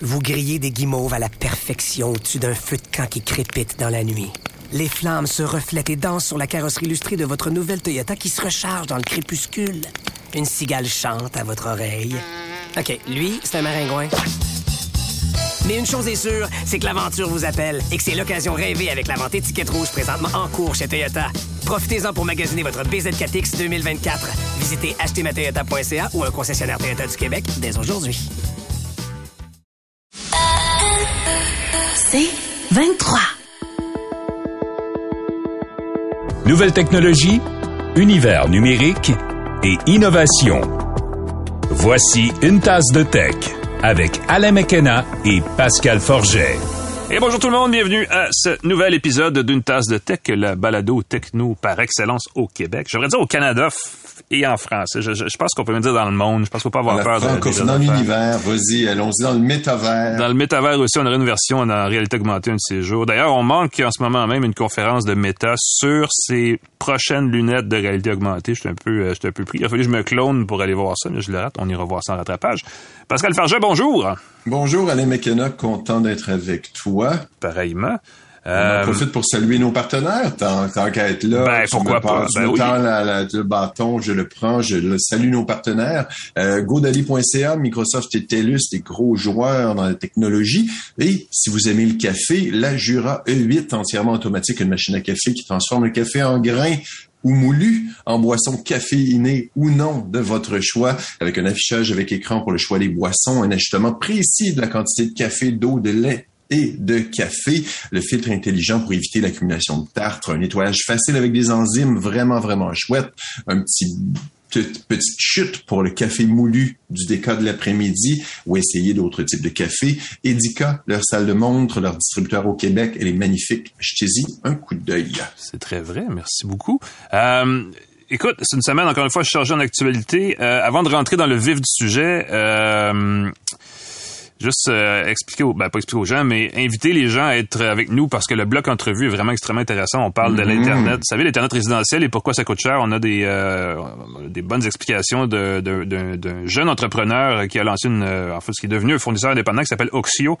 Vous grillez des guimauves à la perfection au-dessus d'un feu de camp qui crépite dans la nuit. Les flammes se reflètent et dansent sur la carrosserie illustrée de votre nouvelle Toyota qui se recharge dans le crépuscule. Une cigale chante à votre oreille. OK, lui, c'est un maringouin. Mais une chose est sûre, c'est que l'aventure vous appelle et que c'est l'occasion rêvée avec la vente étiquette rouge présentement en cours chez Toyota. Profitez-en pour magasiner votre BZ4X 2024. Visitez achetezmatoyota.ca ou un concessionnaire Toyota du Québec dès aujourd'hui. C'est 23. Nouvelle technologie, univers numérique et innovation. Voici une tasse de tech avec Alain McKenna et Pascal Forget. Et bonjour tout le monde, bienvenue à ce nouvel épisode d'une tasse de tech, la balado techno par excellence au Québec. J'aimerais dire au Canada et en France. Je, je, je pense qu'on peut me dire dans le monde. Je pense qu'il faut pas avoir la peur de, Dans l'univers, vas-y, allons-y dans le métavers. Dans le métavers aussi, on aurait une version en réalité augmentée un de ces jours. D'ailleurs, on manque en ce moment même une conférence de méta sur ces prochaines lunettes de réalité augmentée. Je suis un peu, je un peu pris. Il a fallu que je me clone pour aller voir ça, mais je le rate. On ira voir ça en rattrapage. Pascal Farget, bonjour. Bonjour, Alain McKenna, content d'être avec toi. Pareillement. On en profite pour saluer nos partenaires, tant, tant qu'à être là. Ben, pourquoi pas? Ben, oui. la, la, le bâton, je le prends, je le salue nos partenaires. Euh, GoDaddy.ca, Microsoft et TELUS, des gros joueurs dans la technologie. Et si vous aimez le café, la Jura E8, entièrement automatique, une machine à café qui transforme le café en grains ou moulu en boisson caféinée ou non de votre choix, avec un affichage avec écran pour le choix des boissons, un ajustement précis de la quantité de café, d'eau, de lait et de café, le filtre intelligent pour éviter l'accumulation de tartre, un nettoyage facile avec des enzymes vraiment, vraiment chouette, un petit petite, chute pour le café moulu du déca de l'après-midi ou essayer d'autres types de café. Edica, leur salle de montre, leur distributeur au Québec, elle est magnifique. Achetez-y un coup d'œil. C'est très vrai, merci beaucoup. Euh, écoute, c'est une semaine, encore une fois, je suis chargé en actualité. Euh, avant de rentrer dans le vif du sujet, euh, juste euh, expliquer aux, ben, pas expliquer aux gens, mais inviter les gens à être avec nous parce que le bloc entrevue est vraiment extrêmement intéressant. On parle mm -hmm. de l'Internet. Vous savez, l'Internet résidentiel et pourquoi ça coûte cher? On a des, euh, des bonnes explications d'un de, de, de, jeune entrepreneur qui a lancé une, en fait, ce qui est devenu un fournisseur indépendant qui s'appelle Oxio.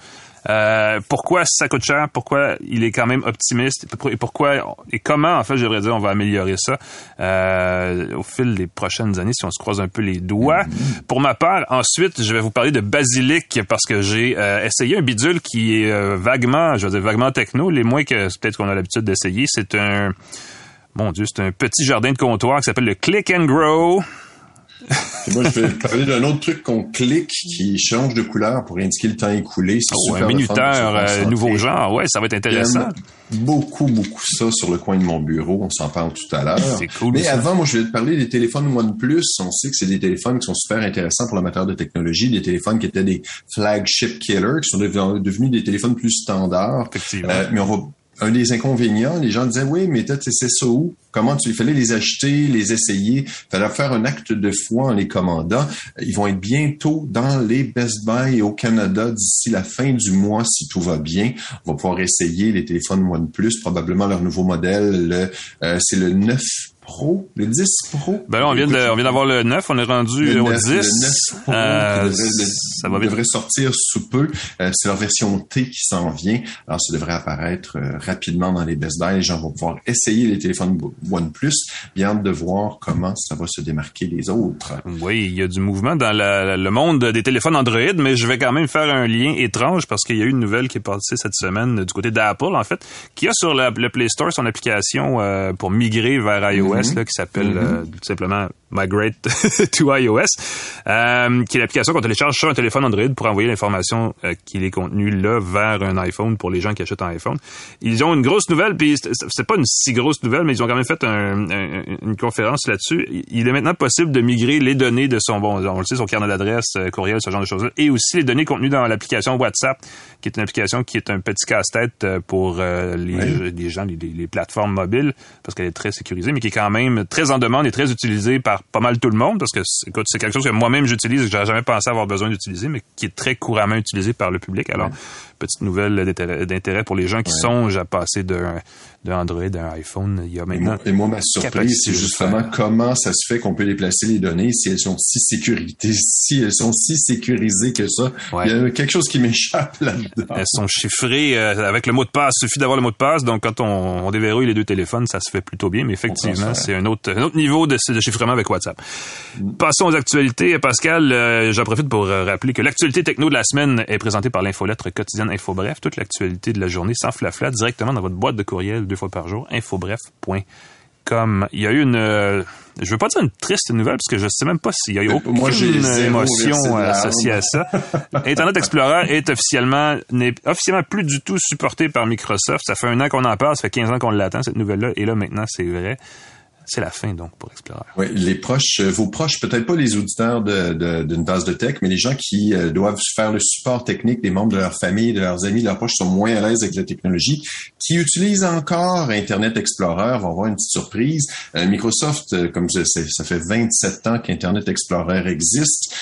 Euh, pourquoi ça coûte cher, pourquoi il est quand même optimiste? Et pourquoi et comment, en fait, je devrais dire, on va améliorer ça euh, au fil des prochaines années si on se croise un peu les doigts? Mm -hmm. Pour ma part, ensuite, je vais vous parler de Basilic parce que j'ai euh, essayé un bidule qui est euh, vaguement, je veux dire vaguement techno, les moins que peut-être qu'on a l'habitude d'essayer. C'est un, mon Dieu, c'est un petit jardin de comptoir qui s'appelle le Click and Grow. Puis moi, je vais parler d'un autre truc qu'on clique qui change de couleur pour indiquer le temps écoulé. Oh, un minuteur euh, nouveau genre, ouais, ça va être intéressant. Beaucoup, beaucoup ça sur le coin de mon bureau. On s'en parle tout à l'heure. C'est cool. Mais ça. avant, moi, je vais te parler des téléphones OnePlus. On sait que c'est des téléphones qui sont super intéressants pour l'amateur de technologie, des téléphones qui étaient des flagship killers, qui sont devenus des téléphones plus standards. Effectivement. Euh, mais on va un des inconvénients, les gens disaient oui, mais tu sais ça où? Comment tu il fallait les acheter, les essayer, fallait faire un acte de foi en les commandant. Ils vont être bientôt dans les Best Buy au Canada d'ici la fin du mois si tout va bien. On va pouvoir essayer les téléphones OnePlus, probablement leur nouveau modèle, le euh, c'est le 9 Pro, le 10 Pro. Ben là, on vient de, on vient d'avoir le 9, on est rendu le au 9, 10. Le 9 Pro, euh, devrait, le, ça va vite. devrait sortir sous peu. Euh, c'est leur version T qui s'en vient. Alors, ça devrait apparaître euh, rapidement dans les Best Buy. Les gens vont pouvoir essayer les téléphones OnePlus. Bien hâte de voir comment ça va se démarquer des autres. Oui, il y a du mouvement dans la, le monde des téléphones Android, mais je vais quand même faire un lien étrange parce qu'il y a eu une nouvelle qui est passée cette semaine du côté d'Apple, en fait, qui a sur la, le Play Store son application euh, pour migrer vers iOS, mm -hmm. là, qui s'appelle mm -hmm. euh, tout simplement Migrate to iOS, euh, qui est l'application qu'on télécharge sur un téléphone Android pour envoyer l'information euh, qui est contenue là vers un iPhone pour les gens qui achètent un iPhone. Ils ont une grosse nouvelle, puis c'est pas une si grosse nouvelle, mais ils ont quand même fait un, un, une conférence là-dessus. Il est maintenant possible de migrer les données de son, bon, on le sait, son carnet d'adresse, euh, courriel, ce genre de choses-là, et aussi les données contenues dans l'application WhatsApp, qui est une application qui est un petit casse-tête euh, pour euh, les, oui. les, gens, les, les, plateformes mobiles, parce qu'elle est très sécurisée, mais qui est quand même très en demande et très utilisée par pas mal tout le monde parce que écoute, c'est quelque chose que moi-même j'utilise et que j'aurais jamais pensé avoir besoin d'utiliser, mais qui est très couramment utilisé par le public. Alors, petite nouvelle d'intérêt pour les gens qui songent à passer d'un Android à un iPhone. Il y a maintenant. Et moi, ma surprise, c'est justement comment ça se fait qu'on peut déplacer les données si elles sont si sécurisées, si elles sont si sécurisées que ça. Il y a quelque chose qui m'échappe là-dedans. Elles sont chiffrées euh, avec le mot de passe. Il suffit d'avoir le mot de passe. Donc, quand on, on, déverrouille les deux téléphones, ça se fait plutôt bien. Mais effectivement, c'est un autre, un autre niveau de, de chiffrement avec WhatsApp. Mm. Passons aux actualités. Pascal, euh, j'en profite pour euh, rappeler que l'actualité techno de la semaine est présentée par l'infolettre quotidienne Info Bref. Toute l'actualité de la journée sans flafla directement dans votre boîte de courriel deux fois par jour. Infobref.com. Il y a eu une, euh, je veux pas dire une triste nouvelle parce que je sais même pas s'il y a eu aucune Moi, émotion associée à ça. Internet Explorer est officiellement n'est officiellement plus du tout supporté par Microsoft. Ça fait un an qu'on en parle, ça fait 15 ans qu'on l'attend cette nouvelle-là, et là maintenant c'est vrai c'est la fin donc pour Explorer. Oui, les proches, euh, vos proches, peut-être pas les auditeurs d'une base de tech, mais les gens qui euh, doivent faire le support technique des membres de leur famille, de leurs amis, leurs proches sont moins à l'aise avec la technologie, qui utilisent encore Internet Explorer vont avoir une petite surprise. Euh, Microsoft, comme ça fait 27 ans qu'Internet Explorer existe.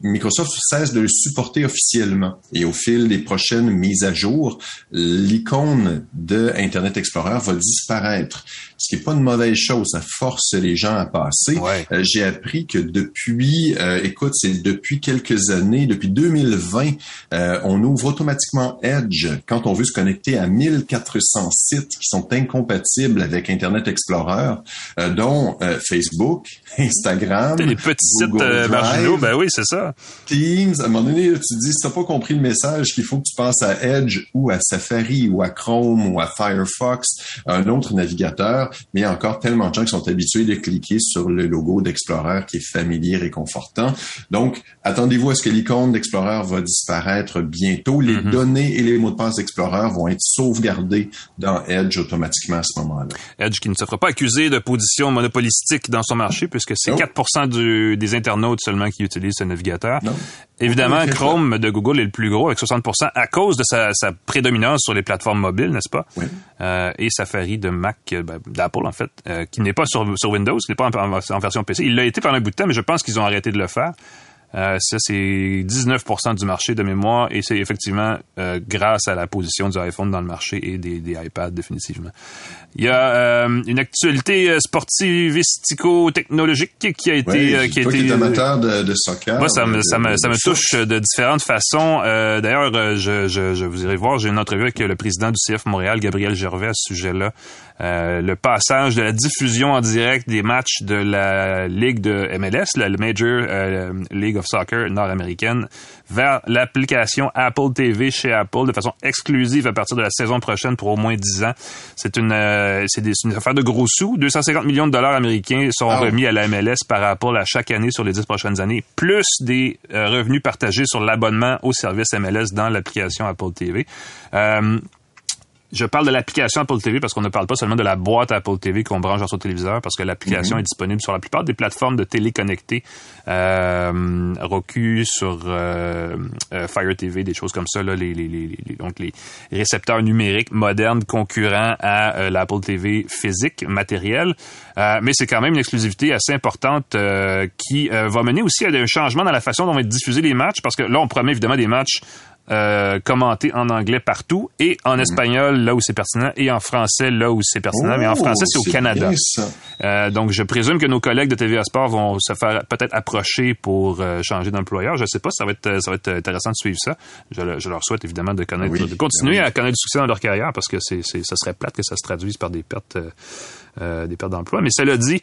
Microsoft cesse de le supporter officiellement et au fil des prochaines mises à jour, l'icône de Internet Explorer va disparaître ce qui n'est pas une mauvaise chose. Ça force les gens à passer. Euh, j'ai appris que depuis, euh, écoute, c'est depuis quelques années, depuis 2020, euh, on ouvre automatiquement Edge quand on veut se connecter à 1400 sites qui sont incompatibles avec Internet Explorer, dont Facebook, Instagram, les petits sites marginaux, ben oui, c'est ça. Teams. À un moment donné, tu dis, si t'as pas compris le message, qu'il faut que tu passes à Edge ou à Safari ou à Chrome ou à Firefox, un autre navigateur, mais il y a encore tellement de gens qui sont habitués de cliquer sur le logo d'Explorer qui est familier, réconfortant. Donc, attendez-vous à ce que l'icône d'Explorer va disparaître bientôt. Les mm-hmm. données et les mots de passe d'Explorer vont être sauvegardés dans Edge automatiquement à ce moment-là. Edge qui ne se fera pas accusé de position monopolistique dans son marché puisque c'est 4 du, des internautes seulement qui utilisent ce navigateur. Évidemment, Chrome de Google est le plus gros avec 60% à cause de sa, prédominance sur les plateformes mobiles, n'est-ce pas? Oui. Euh, et Safari de Mac, ben, d'Apple en fait, euh, qui n'est pas sur, sur Windows, qui n'est pas en, version PC. Il l'a été pendant un bout de temps, mais je pense qu'ils ont arrêté de le faire. Euh, ça, c'est 19 du marché de mémoire et c'est effectivement euh, grâce à la position du iPhone dans le marché et des, des iPads définitivement. Il y a euh, une actualité sportivistico-technologique qui a été... Qui a été amateur de, de, soccer. Moi, ça me, ça me, ça me touche de différentes façons. D'ailleurs, je, je, je, vous irez voir, j'ai une entrevue avec le président du CF Montréal, Gabriel Gervais, à ce sujet-là. Le passage de la diffusion en direct des matchs de la Ligue de MLS, la Major League of Soccer nord-américaine, vers l'application Apple TV chez Apple de façon exclusive à partir de la saison prochaine pour au moins 10 ans. C'est une, euh, c'est une affaire de gros sous. 250 millions de dollars américains sont ah remis à la MLS par Apple à chaque année sur les 10 prochaines années, plus des euh, revenus partagés sur l'abonnement au service MLS dans l'application Apple TV. Euh, je parle de l'application Apple TV parce qu'on ne parle pas seulement de la boîte Apple TV qu'on branche dans son téléviseur parce que l'application mhm. est disponible sur la plupart des plateformes de télé connectées, euh, Roku, sur euh, euh, Fire TV, des choses comme ça, là, les, les, les, donc les récepteurs numériques modernes concurrents à euh, l'Apple TV physique, matériel. Euh, mais c'est quand même une exclusivité assez importante qui va mener aussi à un changement dans la façon dont vont être diffusés les matchs parce que là, on promet évidemment des matchs euh, commenté en anglais partout et en mhm. espagnol là où c'est pertinent et en français là où c'est pertinent. mais en oh, français, c'est au Canada. Euh, donc, je présume que nos collègues de TVA Sport vont se faire peut-être approcher pour euh, changer d'employeur. Je sais pas, ça va être ça va être intéressant de suivre ça. Je, leur souhaite évidemment de connaître, de continuer à connaître du succès dans leur carrière parce que c'est, c'est ça serait plate que ça se traduise par des pertes des pertes d'emploi. Mais cela dit.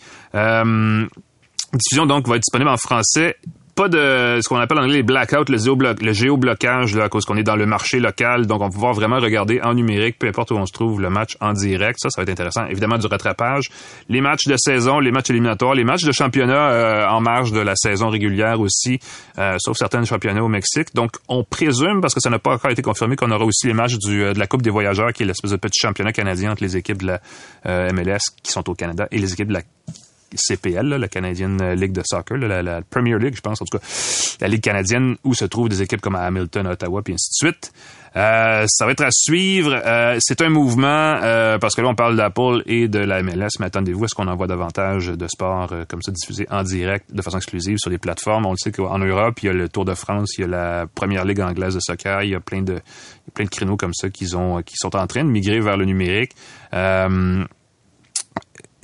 diffusion donc va être disponible en français pas de ce qu'on appelle en anglais les blackouts, le, le géoblocage, là, à cause qu'on est dans le marché local. Donc, on va pouvoir vraiment regarder en numérique, peu importe où on se trouve, le match en direct. Ça, ça va être intéressant. Évidemment, du rattrapage. Les matchs de saison, les matchs éliminatoires, les matchs de championnat euh, en marge de la saison régulière aussi, euh, sauf certains championnats au Mexique. Donc, on présume, parce que ça n'a pas encore été confirmé, qu'on aura aussi les matchs du, euh, de la Coupe des voyageurs, qui est l'espèce de petit championnat canadien entre les équipes de la MLS qui sont au Canada et les équipes de la CPL, la Canadian League de soccer, la, Premier League, je pense, en tout cas, la Ligue canadienne, où se trouvent des équipes comme Hamilton, Ottawa, puis ainsi de suite. Euh, ça va être à suivre. Euh, c'est un mouvement, euh, parce que là, on parle d'Apple et de la MLS, mais attendez-vous à ce qu'on envoie davantage de sports comme ça diffusés en direct, de façon exclusive sur les plateformes. On le sait qu'en Europe, il y a le Tour de France, il y a la Première Ligue anglaise de soccer, il y a plein de, plein de créneaux comme ça ont, qui sont en train de migrer vers le numérique.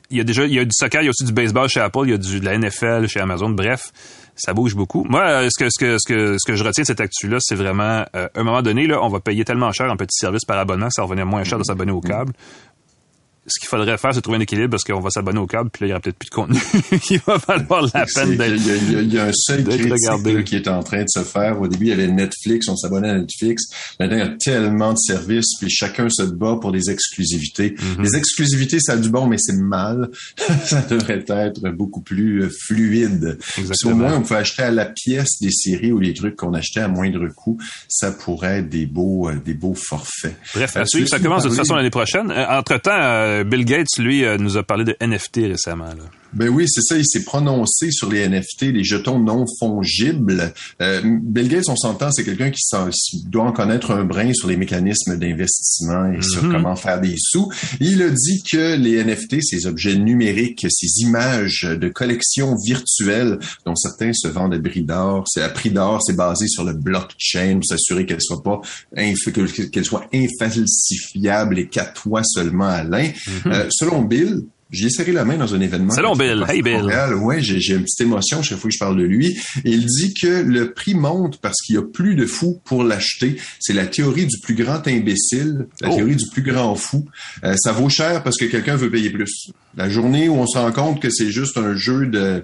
Il y a déjà il y a du soccer, il y a aussi du baseball chez Apple, il y a du, de la NFL chez Amazon. Bref, ça bouge beaucoup. Moi, euh, ce que, ce que, ce que, ce que je retiens de cette actu-là, c'est vraiment, euh, à un moment donné, là, on va payer tellement cher un petit service par abonnement que ça va revenir moins cher de s'abonner au câble ce qu'il faudrait faire, c'est trouver un équilibre parce qu'on va s'abonner au câble, puis là, il n'y aura peut-être plus de contenu. il va falloir la peine d'être. Il, y, a un seul critique qui est en train de se faire. Au début, il y avait Netflix, on s'abonnait à Netflix. Maintenant, il y a tellement de services, puis chacun se bat pour des exclusivités. Mhm. Les exclusivités, ça a du bon, mais c'est mal. ça devrait être beaucoup plus euh, fluide. Si au moins on pouvait acheter à la pièce des séries ou les trucs qu'on achetait à moindre coût, ça pourrait être des beaux, euh, des beaux forfaits. Bref, à suivre, ça commence de toute façon l'année prochaine. Euh, entre-temps, Bill Gates, lui, euh, nous a parlé de NFT récemment. Ben oui, c'est ça. Il s'est prononcé sur les NFT, les jetons non fongibles. Euh, Bill Gates, on s'entend, c'est quelqu'un qui doit en connaître un brin sur les mécanismes d'investissement et sur mhm. comment faire des sous. Il a dit que les NFT, ces objets numériques, ces images de collection virtuelle, dont certains se vendent à prix d'or, c'est à prix d'or, c'est basé sur le blockchain pour s'assurer qu'elle soit pas qu'elle soit infalsifiable et qu'à toi seulement, Alain. Mhm. euh, selon Bill, j'ai serré la main dans un événement. Salut Bill. Hey Bill. Ouais, j'ai une petite émotion chaque fois que je parle de lui. il dit que le prix monte parce qu'il y a plus de fous pour l'acheter. C'est la théorie du plus grand imbécile, la oh. théorie du plus grand fou. Euh, ça vaut cher parce que quelqu'un veut payer plus. La journée où on se rend compte que c'est juste un jeu de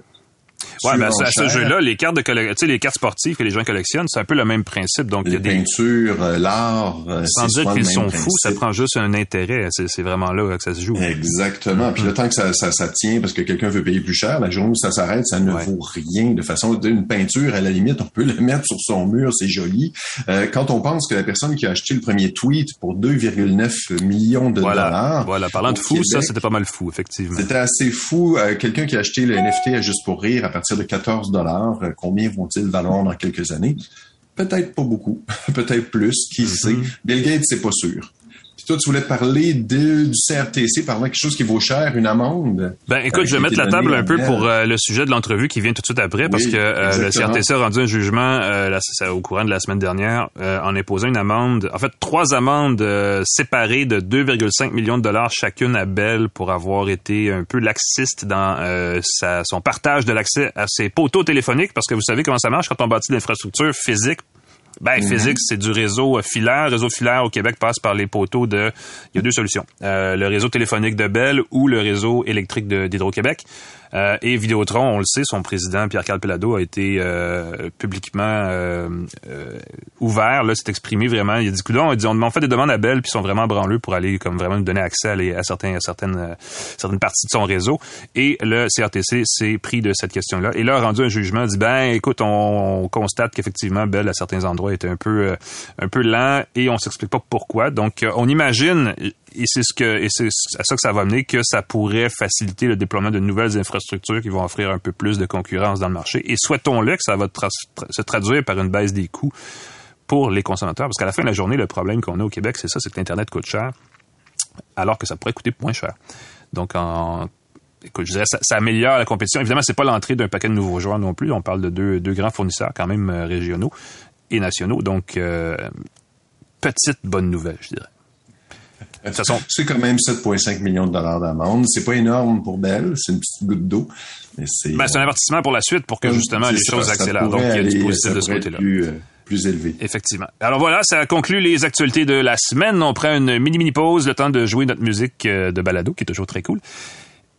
Ouais, mais à ce jeu-là, les cartes de sais, les cartes sportives que les gens collectionnent, c'est un peu le même principe. Donc, les il y a des peintures, euh, l'art. Euh, Sans dire qu'ils sont fous, ça prend juste un intérêt. C'est vraiment là que ça se joue. Exactement. Puis le temps que ça, ça, ça tient parce que quelqu'un veut payer plus cher, la journée où ça s'arrête, ça ne vaut rien. De façon, une peinture, à la limite, on peut la mettre sur son mur, c'est joli. Euh, quand on pense que la personne qui a acheté le premier tweet pour 2,9 millions de dollars. Voilà. Parlant de fou, ça, c'était pas mal fou, effectivement. C'était assez fou. quelqu'un qui a acheté le NFT à juste pour rire à partir de 14 dollars. Euh, combien vont-ils valoir dans quelques années? Peut-être pas beaucoup, peut-être plus, qui mm-hmm. sait? Bill Gates, c'est pas sûr toi, tu voulais parler de, du CRTC, parlant de quelque chose qui vaut cher, une amende? Ben, écoute, je vais mettre la table un peu pour euh, le sujet de l'entrevue qui vient tout de suite après, parce que euh, le CRTC a rendu un jugement euh, au courant de la semaine dernière en imposant une amende, en fait, trois amendes séparées de 2,5 millions de dollars chacune à Bell pour avoir été un peu laxiste dans sa, son partage de l'accès à ses poteaux téléphoniques, parce que vous savez comment ça marche quand on bâtit l'infrastructure physique ben, mhm. physique, c'est du réseau euh, filaire. Le réseau filaire au Québec passe par les poteaux de... Il y a deux solutions. Euh, le réseau téléphonique de Bell ou le réseau électrique d'Hydro-Québec. Euh, et Vidéotron, on le sait, son président Pierre-Carl Pelado a été euh, publiquement euh, ouvert, là, s'est exprimé vraiment. Il a dit, coudon, on, on, fait des demandes à Bell, puis ils sont vraiment branleux pour aller comme vraiment nous donner accès à, à, certains, certaines, certaines parties de son réseau. Et le CRTC s'est pris de cette question-là. Et là, a rendu un jugement, dit, ben, écoute, on, constate qu'effectivement, Bell, à certains endroits, était un peu, un peu lent et on s'explique pas pourquoi. Donc, on imagine, et c'est ce que c'est à ça que ça va mener que ça pourrait faciliter le déploiement de nouvelles infrastructures qui vont offrir un peu plus de concurrence dans le marché. Et souhaitons-le que ça va se traduire par une baisse des coûts pour les consommateurs, parce qu'à la fin de la journée, le problème qu'on a au Québec, c'est ça, c'est que l'internet coûte cher, alors que ça pourrait coûter moins cher. Donc, en écoute, je dirais, ça, ça, améliore la compétition. Évidemment, c'est pas l'entrée d'un paquet de nouveaux joueurs non plus. On parle de deux, deux grands fournisseurs quand même euh, régionaux et nationaux. Donc, euh, petite bonne nouvelle, je dirais. C'est quand même 7,5 millions de dollars d'amende. C'est pas énorme pour Bell, c'est une petite goutte d'eau. Ben, c'est un avertissement pour la suite pour que justement les choses accélèrent. Donc, il y a du positif de ce côté-là. Plus, euh, plus élevé. Effectivement. Alors voilà, ça conclut les actualités de la semaine. On prend une mini-mini pause, le temps de jouer notre musique euh, de balado, qui est toujours très cool.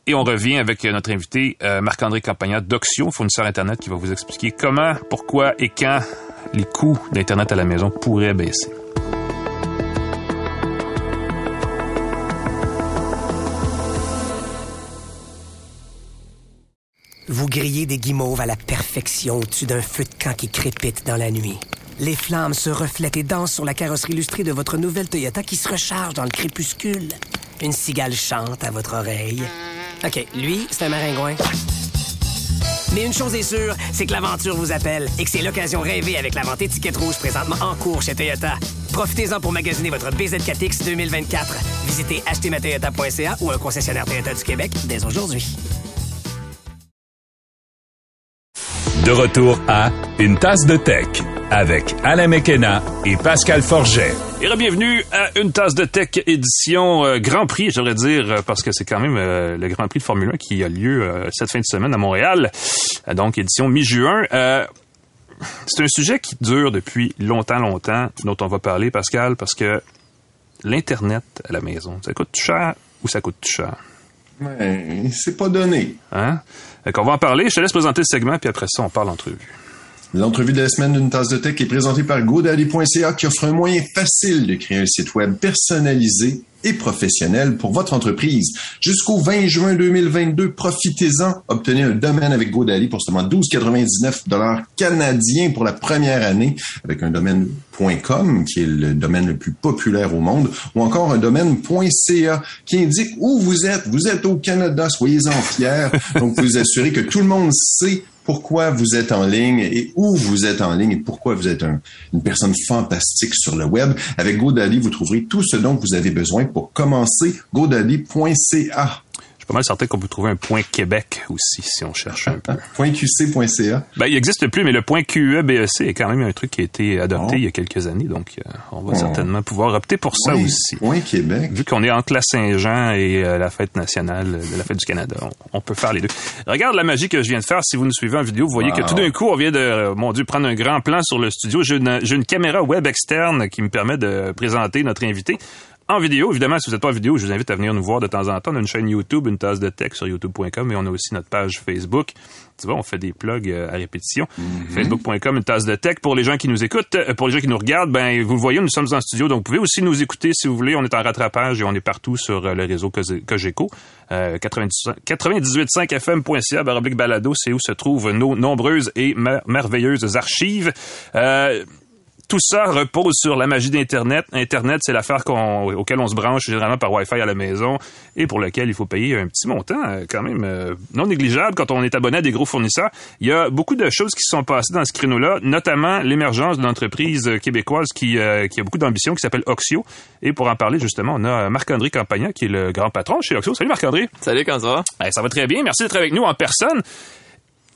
Et on revient avec notre invité euh, Marc-André Campagnat d'Oxio, fournisseur Internet, qui va vous expliquer comment, pourquoi et quand les coûts d'Internet à la maison pourraient baisser. Vous grillez des guimauves à la perfection au-dessus d'un feu de camp qui crépite dans la nuit. Les flammes se reflètent et dansent sur la carrosserie illustrée de votre nouvelle Toyota qui se recharge dans le crépuscule. Une cigale chante à votre oreille. OK, lui, c'est un maringouin. Mais une chose est sûre, c'est que l'aventure vous appelle et que c'est l'occasion rêvée avec la vente étiquette rouge présentement en cours chez Toyota. Profitez-en pour magasiner votre BZ4X 2024. Visitez achetermatoyota.ca ou un concessionnaire Toyota du Québec dès aujourd'hui. De retour à Une tasse de tech avec Alain Mekena et Pascal Forget. Et bienvenue à Une tasse de tech édition euh, Grand Prix, j'aimerais dire, euh, parce que c'est quand même euh, le Grand Prix de Formule 1 qui a lieu cette fin de semaine à Montréal. donc, édition mi-juin. c'est un sujet qui dure depuis longtemps, longtemps, dont on va parler, Pascal, parce que l'Internet à la maison, ça coûte cher ou ça coûte cher? Ouais, c'est pas donné. Hein? On va en parler. Je te laisse présenter le segment, puis après ça, on parle entrevue. L'entrevue de la semaine d'une tasse de tech est présentée par GoDaddy.ca qui offre un moyen facile de créer un site web personnalisé et professionnel pour votre entreprise. Jusqu'au 20 juin 2022, profitez-en. Obtenez un domaine avec GoDaddy pour seulement 12,99 dollars canadiens pour la première année avec un domaine .com qui est le domaine le plus populaire au monde ou encore un domaine .ca qui indique où vous êtes. Vous êtes au Canada, soyez-en fiers. Donc, vous assurez que tout le monde sait pourquoi vous êtes en ligne et où vous êtes en ligne et pourquoi vous êtes une personne fantastique sur le web. Avec GoDaddy, vous trouverez tout ce dont vous avez besoin pour commencer. GoDaddy.ca suis pas mal certain qu'on peut trouver un point Québec aussi, si on cherche un peu. .qc.ca. Ben, il n'existe plus, mais le point QEBEC est quand même un truc qui a été adopté il y a quelques années, donc euh, on va certainement pouvoir opter pour ça aussi. Point Québec. Vu qu'on est entre la Saint-Jean et euh, la fête nationale de la fête du Canada, on, peut faire les deux. Regarde la magie que je viens de faire. Si vous nous suivez en vidéo, vous voyez que tout d'un coup, on vient de, euh, mon Dieu, prendre un grand plan sur le studio. J'ai une, une caméra web externe qui me permet de présenter notre invité en vidéo. Évidemment, si vous n'êtes pas en vidéo, je vous invite à venir nous voir de temps en temps. On a une chaîne YouTube, une tasse de tech sur youtube.com et on a aussi notre page Facebook. Tu vois, on fait des plugs euh, à répétition. Mm-hmm. Facebook.com, une tasse de tech. Pour les gens qui nous écoutent, euh, pour les gens qui nous regardent, ben, vous le voyez, nous sommes en studio, donc vous pouvez aussi nous écouter si vous voulez. On est en rattrapage et on est partout sur euh, le réseau Cogeco. Euh, 98.5fm.ca, baroblique balado, c'est où se trouvent nos nombreuses et merveilleuses archives. Euh, tout ça repose sur la magie d'Internet. Internet, c'est l'affaire auquel on se branche généralement par Wi-Fi à la maison et pour lequel il faut payer un petit montant euh, quand même euh, non négligeable quand on est abonné à des gros fournisseurs. Il y a beaucoup de choses qui se sont passées dans ce créneau-là, notamment l'émergence d'une entreprise québécoise qui, euh, qui a beaucoup d'ambition, qui s'appelle Oxio. Et pour en parler, justement, on a Marc-André Campagna, qui est le grand patron chez Oxio. Salut Marc-André. Salut, comment ça va? ça va très bien. Merci d'être avec nous en personne.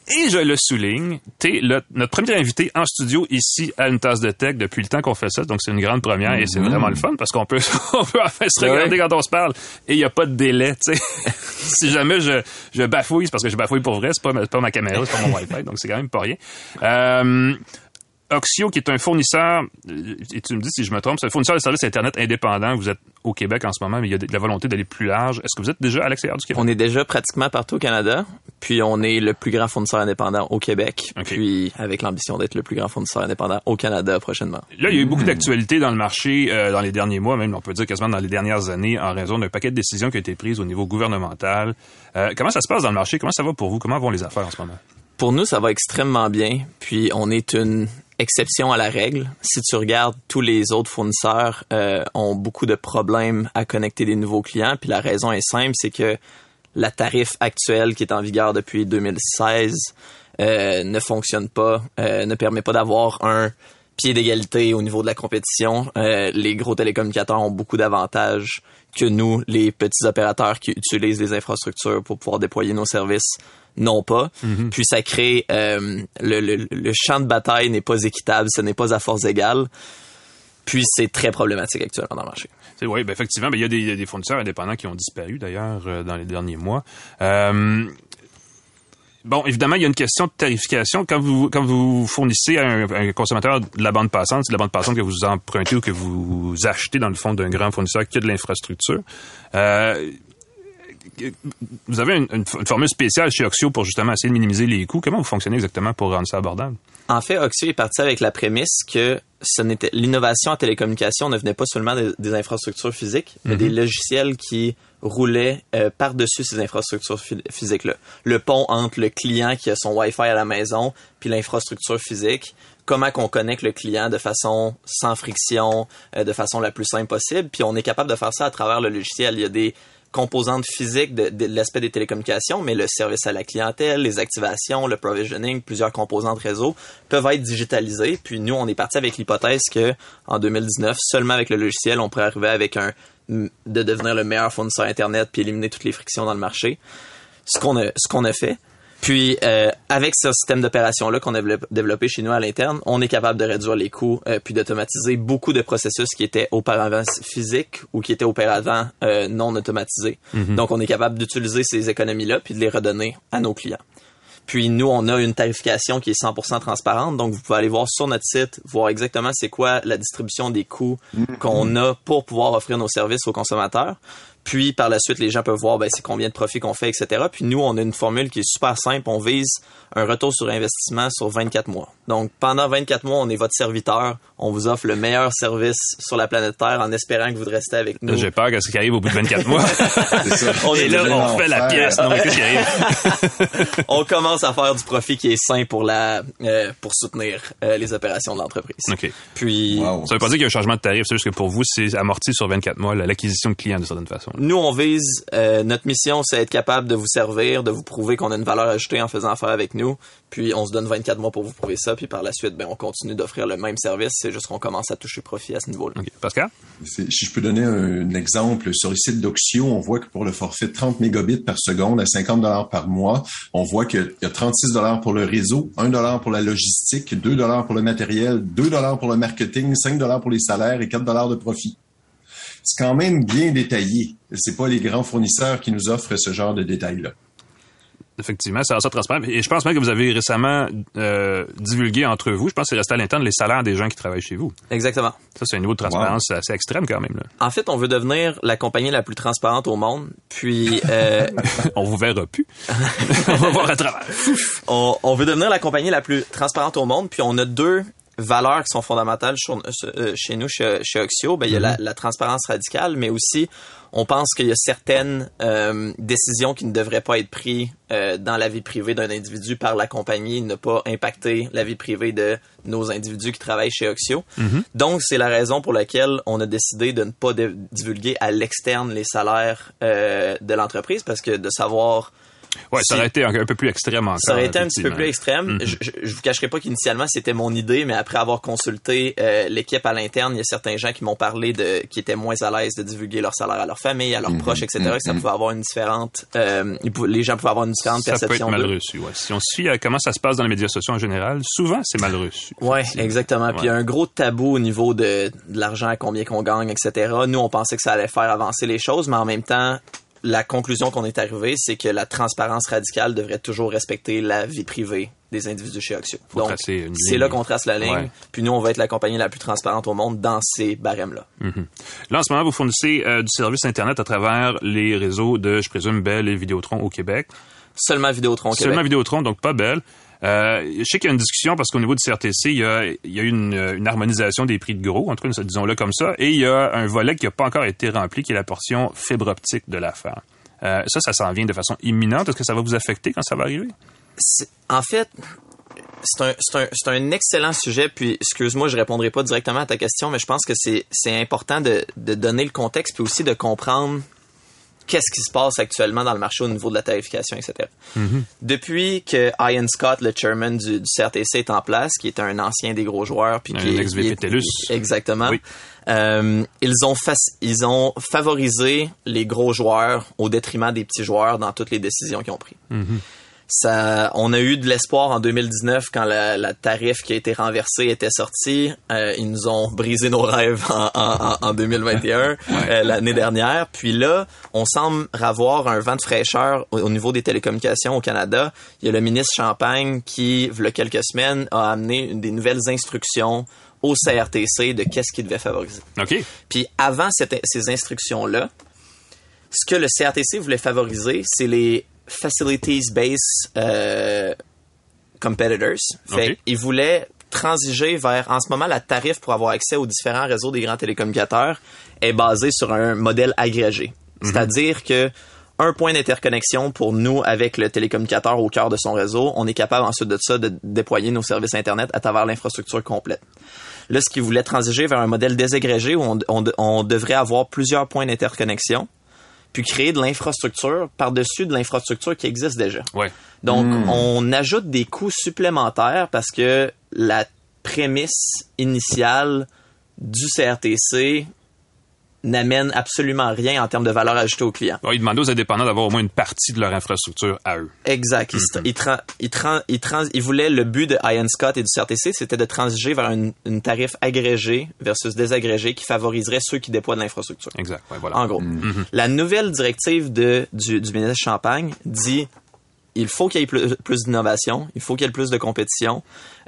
Et je le souligne, t'es notre premier invité en studio ici à une tasse de tech depuis le temps qu'on fait ça, donc c'est une grande première et c'est mhm. vraiment le fun parce qu'on peut, on peut enfin se regarder quand on se parle et il n'y a pas de délai, tu sais. si jamais je, je bafouille, c'est parce que je bafouille pour vrai, c'est pas, pas ma caméra, c'est pas mon Wi-Fi, donc c'est quand même pas rien. Euh, Oxio, qui est un fournisseur, et tu me dis si je me trompe, c'est un fournisseur de services Internet indépendant. Vous êtes au Québec en ce moment, mais il y a de la volonté d'aller plus large. Est-ce que vous êtes déjà à l'extérieur du Québec? On est déjà pratiquement partout au Canada, puis on est le plus grand fournisseur indépendant au Québec, puis avec l'ambition d'être le plus grand fournisseur indépendant au Canada prochainement. Là, il y a eu beaucoup d'actualités dans le marché euh, dans les derniers mois, même on peut dire quasiment dans les dernières années, en raison d'un paquet de décisions qui ont été prises au niveau gouvernemental. Euh, comment ça se passe dans le marché? Comment ça va pour vous? Comment vont les affaires en ce moment? Pour nous, ça va extrêmement bien. Puis on est une exception à la règle. Si tu regardes, tous les autres fournisseurs euh, ont beaucoup de problèmes à connecter des nouveaux clients. Puis la raison est simple, c'est que la tarif actuelle qui est en vigueur depuis 2016 euh, ne fonctionne pas, euh, ne permet pas d'avoir un pied d'égalité au niveau de la compétition. les gros télécommunicateurs ont beaucoup d'avantages que nous, les petits opérateurs qui utilisent les infrastructures pour pouvoir déployer nos services non pas. Mhm. Puis ça crée euh, le, le, le, champ de bataille n'est pas équitable, ce n'est pas à force égale. Puis c'est très problématique actuellement dans le marché. Oui, ben effectivement, ben, il y, a des, y, a des fournisseurs indépendants qui ont disparu d'ailleurs euh, dans les derniers mois. Euh, Bon, évidemment, il y a une question de tarification. Quand vous quand vous fournissez à un, consommateur de la bande passante, c'est la bande passante que vous empruntez ou que vous achetez dans le fond d'un grand fournisseur qui a de l'infrastructure. Euh, vous avez une, formule spéciale chez Oxio pour justement essayer de minimiser les coûts. Comment vous fonctionnez exactement pour rendre ça abordable? En fait, Oxio est parti avec la prémisse que ce n'était l'innovation en télécommunication ne venait pas seulement des, infrastructures physiques, mais des mhm. logiciels qui roulaient euh, par-dessus ces infrastructures physiques-là. Le pont entre le client qui a son Wi-Fi à la maison puis l'infrastructure physique comment qu'on connecte le client de façon sans friction, euh, de façon la plus simple possible. Puis on est capable de faire ça à travers le logiciel. Il y a des composante physique de, l'aspect des télécommunications, mais le service à la clientèle, les activations, le provisioning, plusieurs composantes réseau peuvent être digitalisées. Puis nous, on est parti avec l'hypothèse que en 2019, seulement avec le logiciel, on pourrait arriver avec un de devenir le meilleur fournisseur internet puis éliminer toutes les frictions dans le marché. Ce qu'on a ce qu'on a fait. Puis euh, avec ce système d'opération là qu'on a développé chez nous à l'interne, on est capable de réduire les coûts euh, puis d'automatiser beaucoup de processus qui étaient auparavant physiques ou qui étaient auparavant euh, non automatisés. Mhm. Donc on est capable d'utiliser ces économies là puis de les redonner à nos clients. Puis nous, on a une tarification qui est 100% transparente, donc vous pouvez aller voir sur notre site, voir exactement c'est quoi la distribution des coûts qu'on a pour pouvoir offrir nos services aux consommateurs. Puis par la suite, les gens peuvent voir ben, c'est combien de profits qu'on fait, etc. Puis nous, on a une formule qui est super simple. On vise un retour sur investissement sur 24 mois. Donc pendant 24 mois, on est votre serviteur. On vous offre le meilleur service sur la planète Terre en espérant que vous restez avec nous. J'ai peur qu'est-ce qui arrive au bout de 24 mois. C'est ça. On est là, on fait la pièce. Non, mais qu'est-ce qui arrive? on commence à faire du profit qui est sain pour la euh, pour soutenir euh, les opérations de l'entreprise. OK. Puis Wow. Ça veut pas dire qu'il y a un changement de tarif, c'est juste que pour vous, c'est amorti sur 24 mois, l'acquisition de clients de certaine façon. nous on vise euh, notre mission c'est être capable de vous servir, de vous prouver qu'on a une valeur ajoutée en faisant affaire avec nous. Puis on se donne 24 mois pour vous prouver ça puis par la suite ben on continue d'offrir le même service, c'est juste qu'on commence à toucher profit à ce niveau-là. OK. Pascal? Si je peux donner un, un exemple, sur les sites d'Oxio, on voit que pour le forfait de 30 mégabits par seconde à 50 dollars par mois, on voit qu'il y a 36 dollars pour le réseau, 1 dollar pour la logistique, 2 dollars pour le matériel, 2 dollars pour le marketing, 5 dollars pour les salaires et 4 dollars de profit. C'est quand même bien détaillé. C'est pas les grands fournisseurs qui nous offrent ce genre de détails-là. Effectivement, c'est ça transparent. Et je pense même que vous avez récemment euh, divulgué entre vous, je pense que c'est resté à l'interne, les salaires des gens qui travaillent chez vous. Exactement. Ça, c'est un niveau de transparence assez extrême quand même. Là. En fait, on veut devenir la compagnie la plus transparente au monde. Puis euh, On vous verra plus. on va voir à travers. on, on veut devenir la compagnie la plus transparente au monde, puis on a deux valeurs qui sont fondamentales sur- euh, chez nous, chez, chez Oxio. Ben, il y a la, la transparence radicale, mais aussi, on pense qu'il y a certaines euh, décisions qui ne devraient pas être prises euh, dans la vie privée d'un individu par la compagnie, ne pas impacter la vie privée de nos individus qui travaillent chez Oxio. Donc, c'est la raison pour laquelle on a décidé de ne pas divulguer à l'externe les salaires euh, de l'entreprise, parce que de savoir Ouais, ça aurait été un, un peu plus extrême encore. ça aurait été un petit peu plus extrême. je, je, je vous cacherai pas qu'initialement c'était mon idée, mais après avoir consulté euh, l'équipe à l'interne, il y a certains gens qui m'ont parlé de qui étaient moins à l'aise de divulguer leur salaire à leur famille, à leurs Mhm, proches, etc. mhm, que ça mhm. pouvait avoir une différente, euh, les gens pouvaient avoir une différente Ça peut être perception. mal reçu, ouais. Si on fie à comment ça se passe dans les médias sociaux en général, souvent c'est mal reçu. Ouais, exactement. Puis il y a un gros tabou au niveau de, de l'argent, combien qu'on gagne, etc. Nous, on pensait que ça allait faire avancer les choses, mais en même temps, la conclusion qu'on est arrivé, c'est que la transparence radicale devrait toujours respecter la vie privée des individus chez Oxio. Faut Donc, c'est là qu'on trace la ligne. Ouais. Puis nous, on va être la compagnie la plus transparente au monde dans ces barèmes-là. Là, en ce moment, vous fournissez euh, du service Internet à travers les réseaux de, je présume, Bell et Vidéotron au Québec. Seulement Vidéotron au Québec. Seulement Vidéotron, donc pas Bell. Euh, je sais qu'il y a une discussion parce qu'au niveau du CRTC, il y a, il y a eu une, harmonisation des prix de gros, entre cas, disons-le comme ça, et il y a un volet qui n'a pas encore été rempli, qui est la portion fibre optique de l'affaire. Euh, ça, ça s'en vient de façon imminente. Est-ce que ça va vous affecter quand ça va arriver? En fait, c'est un, excellent sujet. Puis, excuse-moi, je répondrai pas directement à ta question, mais je pense que c'est, important de donner le contexte puis aussi de comprendre qu'est-ce qui se passe actuellement dans le marché au niveau de la tarification, etc. Depuis que Ian Scott, le chairman du, du CRTC, est en place, qui est un ancien des gros joueurs, puis qui est- ex-VP exactement. Oui. Euh, ils ont ils ont favorisé les gros joueurs au détriment des petits joueurs dans toutes les décisions qu'ils ont prises. Ça, on a eu de l'espoir en 2019 quand la, la tarif qui a été renversée était sortie. Euh, ils nous ont brisé nos rêves en, en- en- en 2021, euh, l'année dernière. Puis là, on semble avoir un vent de fraîcheur au, au niveau des télécommunications au Canada. Il y a le ministre Champagne qui, il y a quelques semaines, a amené des nouvelles instructions au CRTC de qu'est-ce qu'il devait favoriser. OK. Puis avant cette- ces instructions-là, ce que le CRTC voulait favoriser, c'est les facilities-based euh, competitors. Fait Ok. il voulait transiger vers, en ce moment, la tarif pour avoir accès aux différents réseaux des grands télécommunicateurs est basée sur un modèle agrégé. C'est-à-dire que un point d'interconnexion pour nous avec le télécommunicateur au cœur de son réseau, on est capable ensuite de ça de déployer nos services Internet à travers l'infrastructure complète. Là, ce qui voulait transiger vers un modèle désagrégé où on, on- on devrait avoir plusieurs points d'interconnexion puis créer de l'infrastructure par-dessus de l'infrastructure qui existe déjà. Ouais. Donc, on ajoute des coûts supplémentaires parce que la prémisse initiale du CRTC n'amène absolument rien en termes de valeur ajoutée aux clients. Ouais, ils demandaient aux indépendants d'avoir au moins une partie de leur infrastructure à eux. Exact. Ils, Mhm. ils, tra- ils, ils ils voulaient le but de Ian Scott et du CRTC, c'était de transiger vers une, une tarif agrégé versus désagrégé qui favoriserait ceux qui déploient de l'infrastructure. Exact. Ouais, voilà. En gros, la nouvelle directive de, du, du ministre Champagne dit il faut qu'il y ait plus, plus d'innovation, il faut qu'il y ait plus de compétition.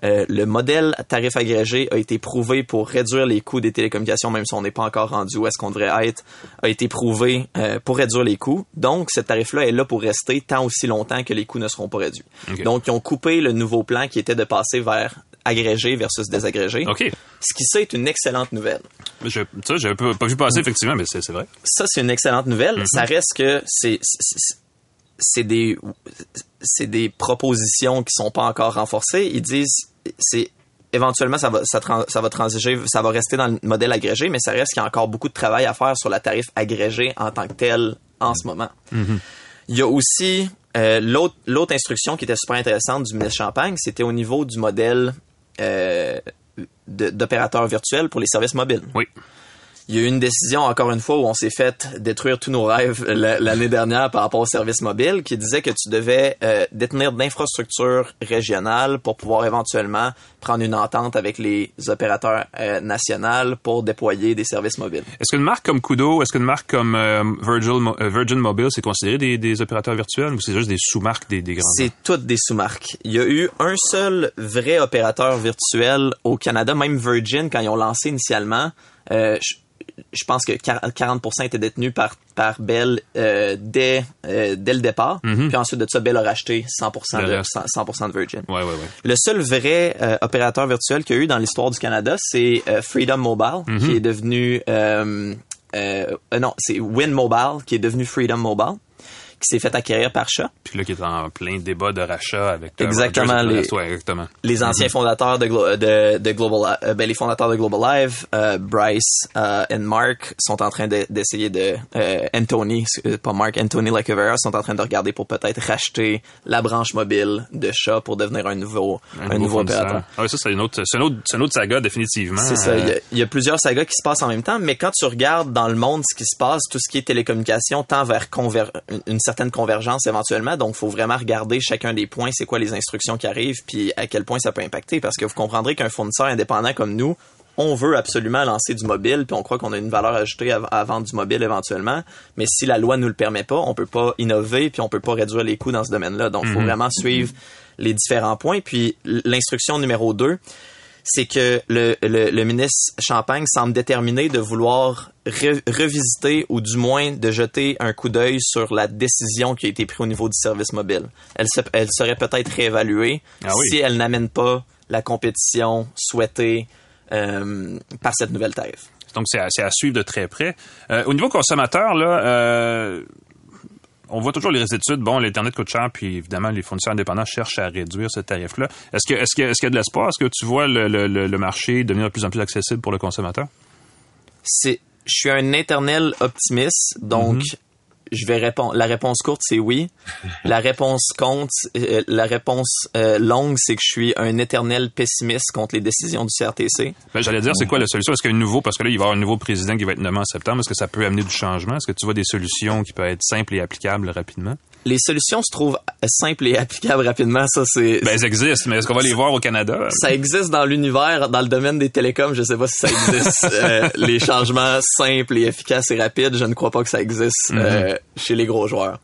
Euh, le modèle tarif agrégé a été prouvé pour réduire les coûts des télécommunications, même si on n'est pas encore rendu où est-ce qu'on devrait être, a été prouvé euh, pour réduire les coûts. Donc, ce tarif-là est là pour rester tant aussi longtemps que les coûts ne seront pas réduits. Donc, ils ont coupé le nouveau plan qui était de passer vers agrégé versus désagrégé. OK. Ce qui, ça, est une excellente nouvelle. Je, ça, j'avais pas, pas vu passer, effectivement, mais c'est c'est vrai. ça c'est une excellente nouvelle. Ça reste que c'est c'est- des c'est des propositions qui sont pas encore renforcées. Ils disent c'est éventuellement ça va ça, tran- ça va transiger, ça va rester dans le modèle agrégé, mais ça reste qu'il y a encore beaucoup de travail à faire sur la tarif agrégé en tant que tel en ce moment. Il y a aussi euh, l'autre l'autre instruction qui était super intéressante du ministre Champagne, c'était au niveau du modèle euh, d'opérateur virtuel pour les services mobiles. Oui. Il y a eu une décision, encore une fois, où on s'est fait détruire tous nos rêves la- l'année dernière par rapport au service mobile, qui disait que tu devais euh, détenir de l'infrastructure régionale pour pouvoir éventuellement prendre une entente avec les opérateurs euh, nationaux pour déployer des services mobiles. Est-ce qu'une marque comme Kudo, est-ce qu'une marque comme euh, Virgil, euh, Virgin Mobile, c'est considéré des, des opérateurs virtuels ou c'est juste des sous-marques des, des grands C'est toutes des sous-marques. Il y a eu un seul vrai opérateur virtuel au Canada, même Virgin, quand ils ont lancé initialement. euh, je, pense que 40% étaient détenus par, par Bell euh, dès, euh, dès le départ. Puis ensuite de ça, Bell a racheté 100%, Le de, reste. 100, 100% de Virgin. Ouais, ouais, ouais. Le seul vrai euh, opérateur virtuel qu'il y a eu dans l'histoire du Canada, c'est Freedom Mobile, qui est devenu... non, c'est Win Mobile, qui est devenu Freedom Mobile, qui s'est fait acquérir par Shaw. Puis là, qui est en plein débat de rachat avec euh, Exactement, Rogers les-. Ouais, exactement. les anciens fondateurs de, Glo- de, de Global, euh, ben, les fondateurs de Global Live, euh, Bryce euh, et Mark sont en train de- d'essayer de, Anthony, pas Mark, Anthony Lacovera sont en train de regarder pour peut-être racheter la branche mobile de Shaw pour devenir un nouveau, un, nouveau, fournisseur. opérateur. Ah ça, c'est une autre, c'est une autre, une autre saga, définitivement. C'est ça. Il y, a, il y a plusieurs sagas qui se passent en même temps, mais quand tu regardes dans le monde ce qui se passe, tout ce qui est télécommunication tend vers une, une certaine convergence éventuellement. Donc, faut vraiment regarder chacun des points, c'est quoi les instructions qui arrivent, puis à quel point ça peut impacter. Parce que vous comprendrez qu'un fournisseur indépendant comme nous, on veut absolument lancer du mobile, puis on croit qu'on a une valeur ajoutée à, à vendre du mobile éventuellement. Mais si la loi nous le permet pas, on peut pas innover, puis on peut pas réduire les coûts dans ce domaine-là. Donc, il faut vraiment suivre les différents points. Puis, l'instruction numéro 2, c'est que le, le, le ministre Champagne semble déterminé de vouloir re- revisiter ou du moins de jeter un coup d'œil sur la décision qui a été prise au niveau du service mobile. Elle, se- elle serait peut-être réévaluée Ah oui. si elle n'amène pas la compétition souhaitée euh, par cette nouvelle tarif. Donc, c'est à, suivre de très près. Euh, au niveau consommateur, là, euh, on voit toujours les études. Bon, l'Internet coûte cher, puis évidemment, les fournisseurs indépendants cherchent à réduire ce tarif-là. Est-ce que, que, qu'il y a de l'espoir? Est-ce que tu vois le- le marché devenir de plus en plus accessible pour le consommateur? c'est je suis un éternel optimiste, donc je vais répondre. La réponse courte, c'est oui. La réponse compte, euh, la réponse euh, longue, c'est que je suis un éternel pessimiste contre les décisions du CRTC. Ben, J'allais dire, c'est quoi la solution? Est-ce qu'il y a un nouveau, parce que là, il va y avoir un nouveau président qui va être nommé en septembre. Est-ce que ça peut amener du changement? Est-ce que tu vois des solutions qui peuvent être simples et applicables rapidement? Les solutions se trouvent simples et applicables rapidement. Ça, c'est Ben, elles existent, mais est-ce qu'on va les voir au Canada? ça existe dans l'univers, dans le domaine des télécoms. Je sais pas si ça existe. Euh, les changements simples et efficaces et rapides, je ne crois pas que ça existe euh, chez les gros joueurs.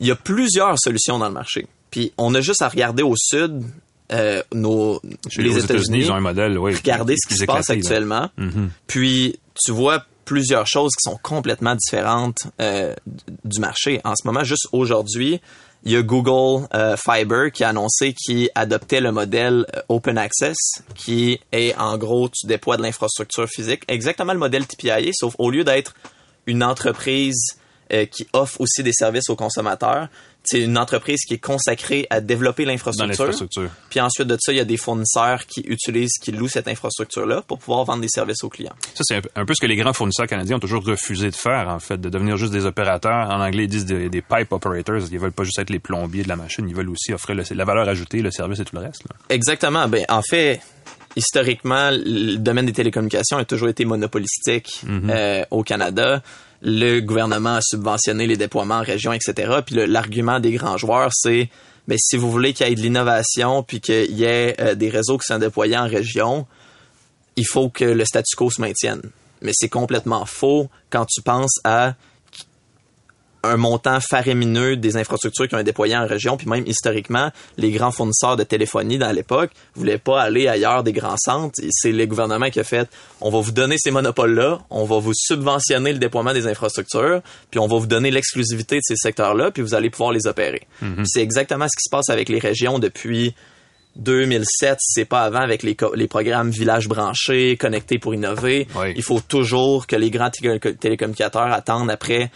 Il y a plusieurs solutions dans le marché. Puis on a juste à regarder au sud, euh, nos Chez les États-Unis, ils ont un modèle, oui. regarder ce qui se passe actuellement. Puis tu vois plusieurs choses qui sont complètement différentes euh, du marché. En ce moment, juste aujourd'hui, il y a Google euh, Fiber qui a annoncé qu'il adoptait le modèle euh, Open Access, qui est en gros, tu déploies de l'infrastructure physique, exactement le modèle TPIA, sauf au lieu d'être une entreprise qui offre aussi des services aux consommateurs, c'est une entreprise qui est consacrée à développer l'infrastructure. Puis ensuite de ça, il y a des fournisseurs qui utilisent, qui louent cette infrastructure-là pour pouvoir vendre des services aux clients. Ça, c'est un peu- ce que les grands fournisseurs canadiens ont toujours refusé de faire, en fait, de devenir juste des opérateurs. En anglais, ils disent des, des pipe operators. Ils veulent pas juste être les plombiers de la machine. Ils veulent aussi offrir le- la valeur ajoutée, le service et tout le reste. là. Exactement. Ben, en fait, historiquement, le domaine des télécommunications a toujours été monopolistique euh, au Canada. Le gouvernement a subventionné les déploiements en région, etc. Puis l'argument des grands joueurs, c'est ben, si vous voulez qu'il y ait de l'innovation puis qu'il y ait euh, des réseaux qui sont déployés en région, il faut que le statu quo se maintienne. Mais c'est complètement faux quand tu penses à un montant faramineux des infrastructures qui ont été déployées en région, puis même historiquement, les grands fournisseurs de téléphonie dans l'époque voulaient pas aller ailleurs des grands centres. C'est le gouvernement qui a fait, on va vous donner ces monopoles-là, on va vous subventionner le déploiement des infrastructures, puis on va vous donner l'exclusivité de ces secteurs-là, puis vous allez pouvoir les opérer. Puis C'est exactement ce qui se passe avec les régions depuis 2007, c'est pas avant avec les, les programmes villages branchés, connectés pour innover. Oui. Il faut toujours que les grands télé- télécommunicateurs attendent après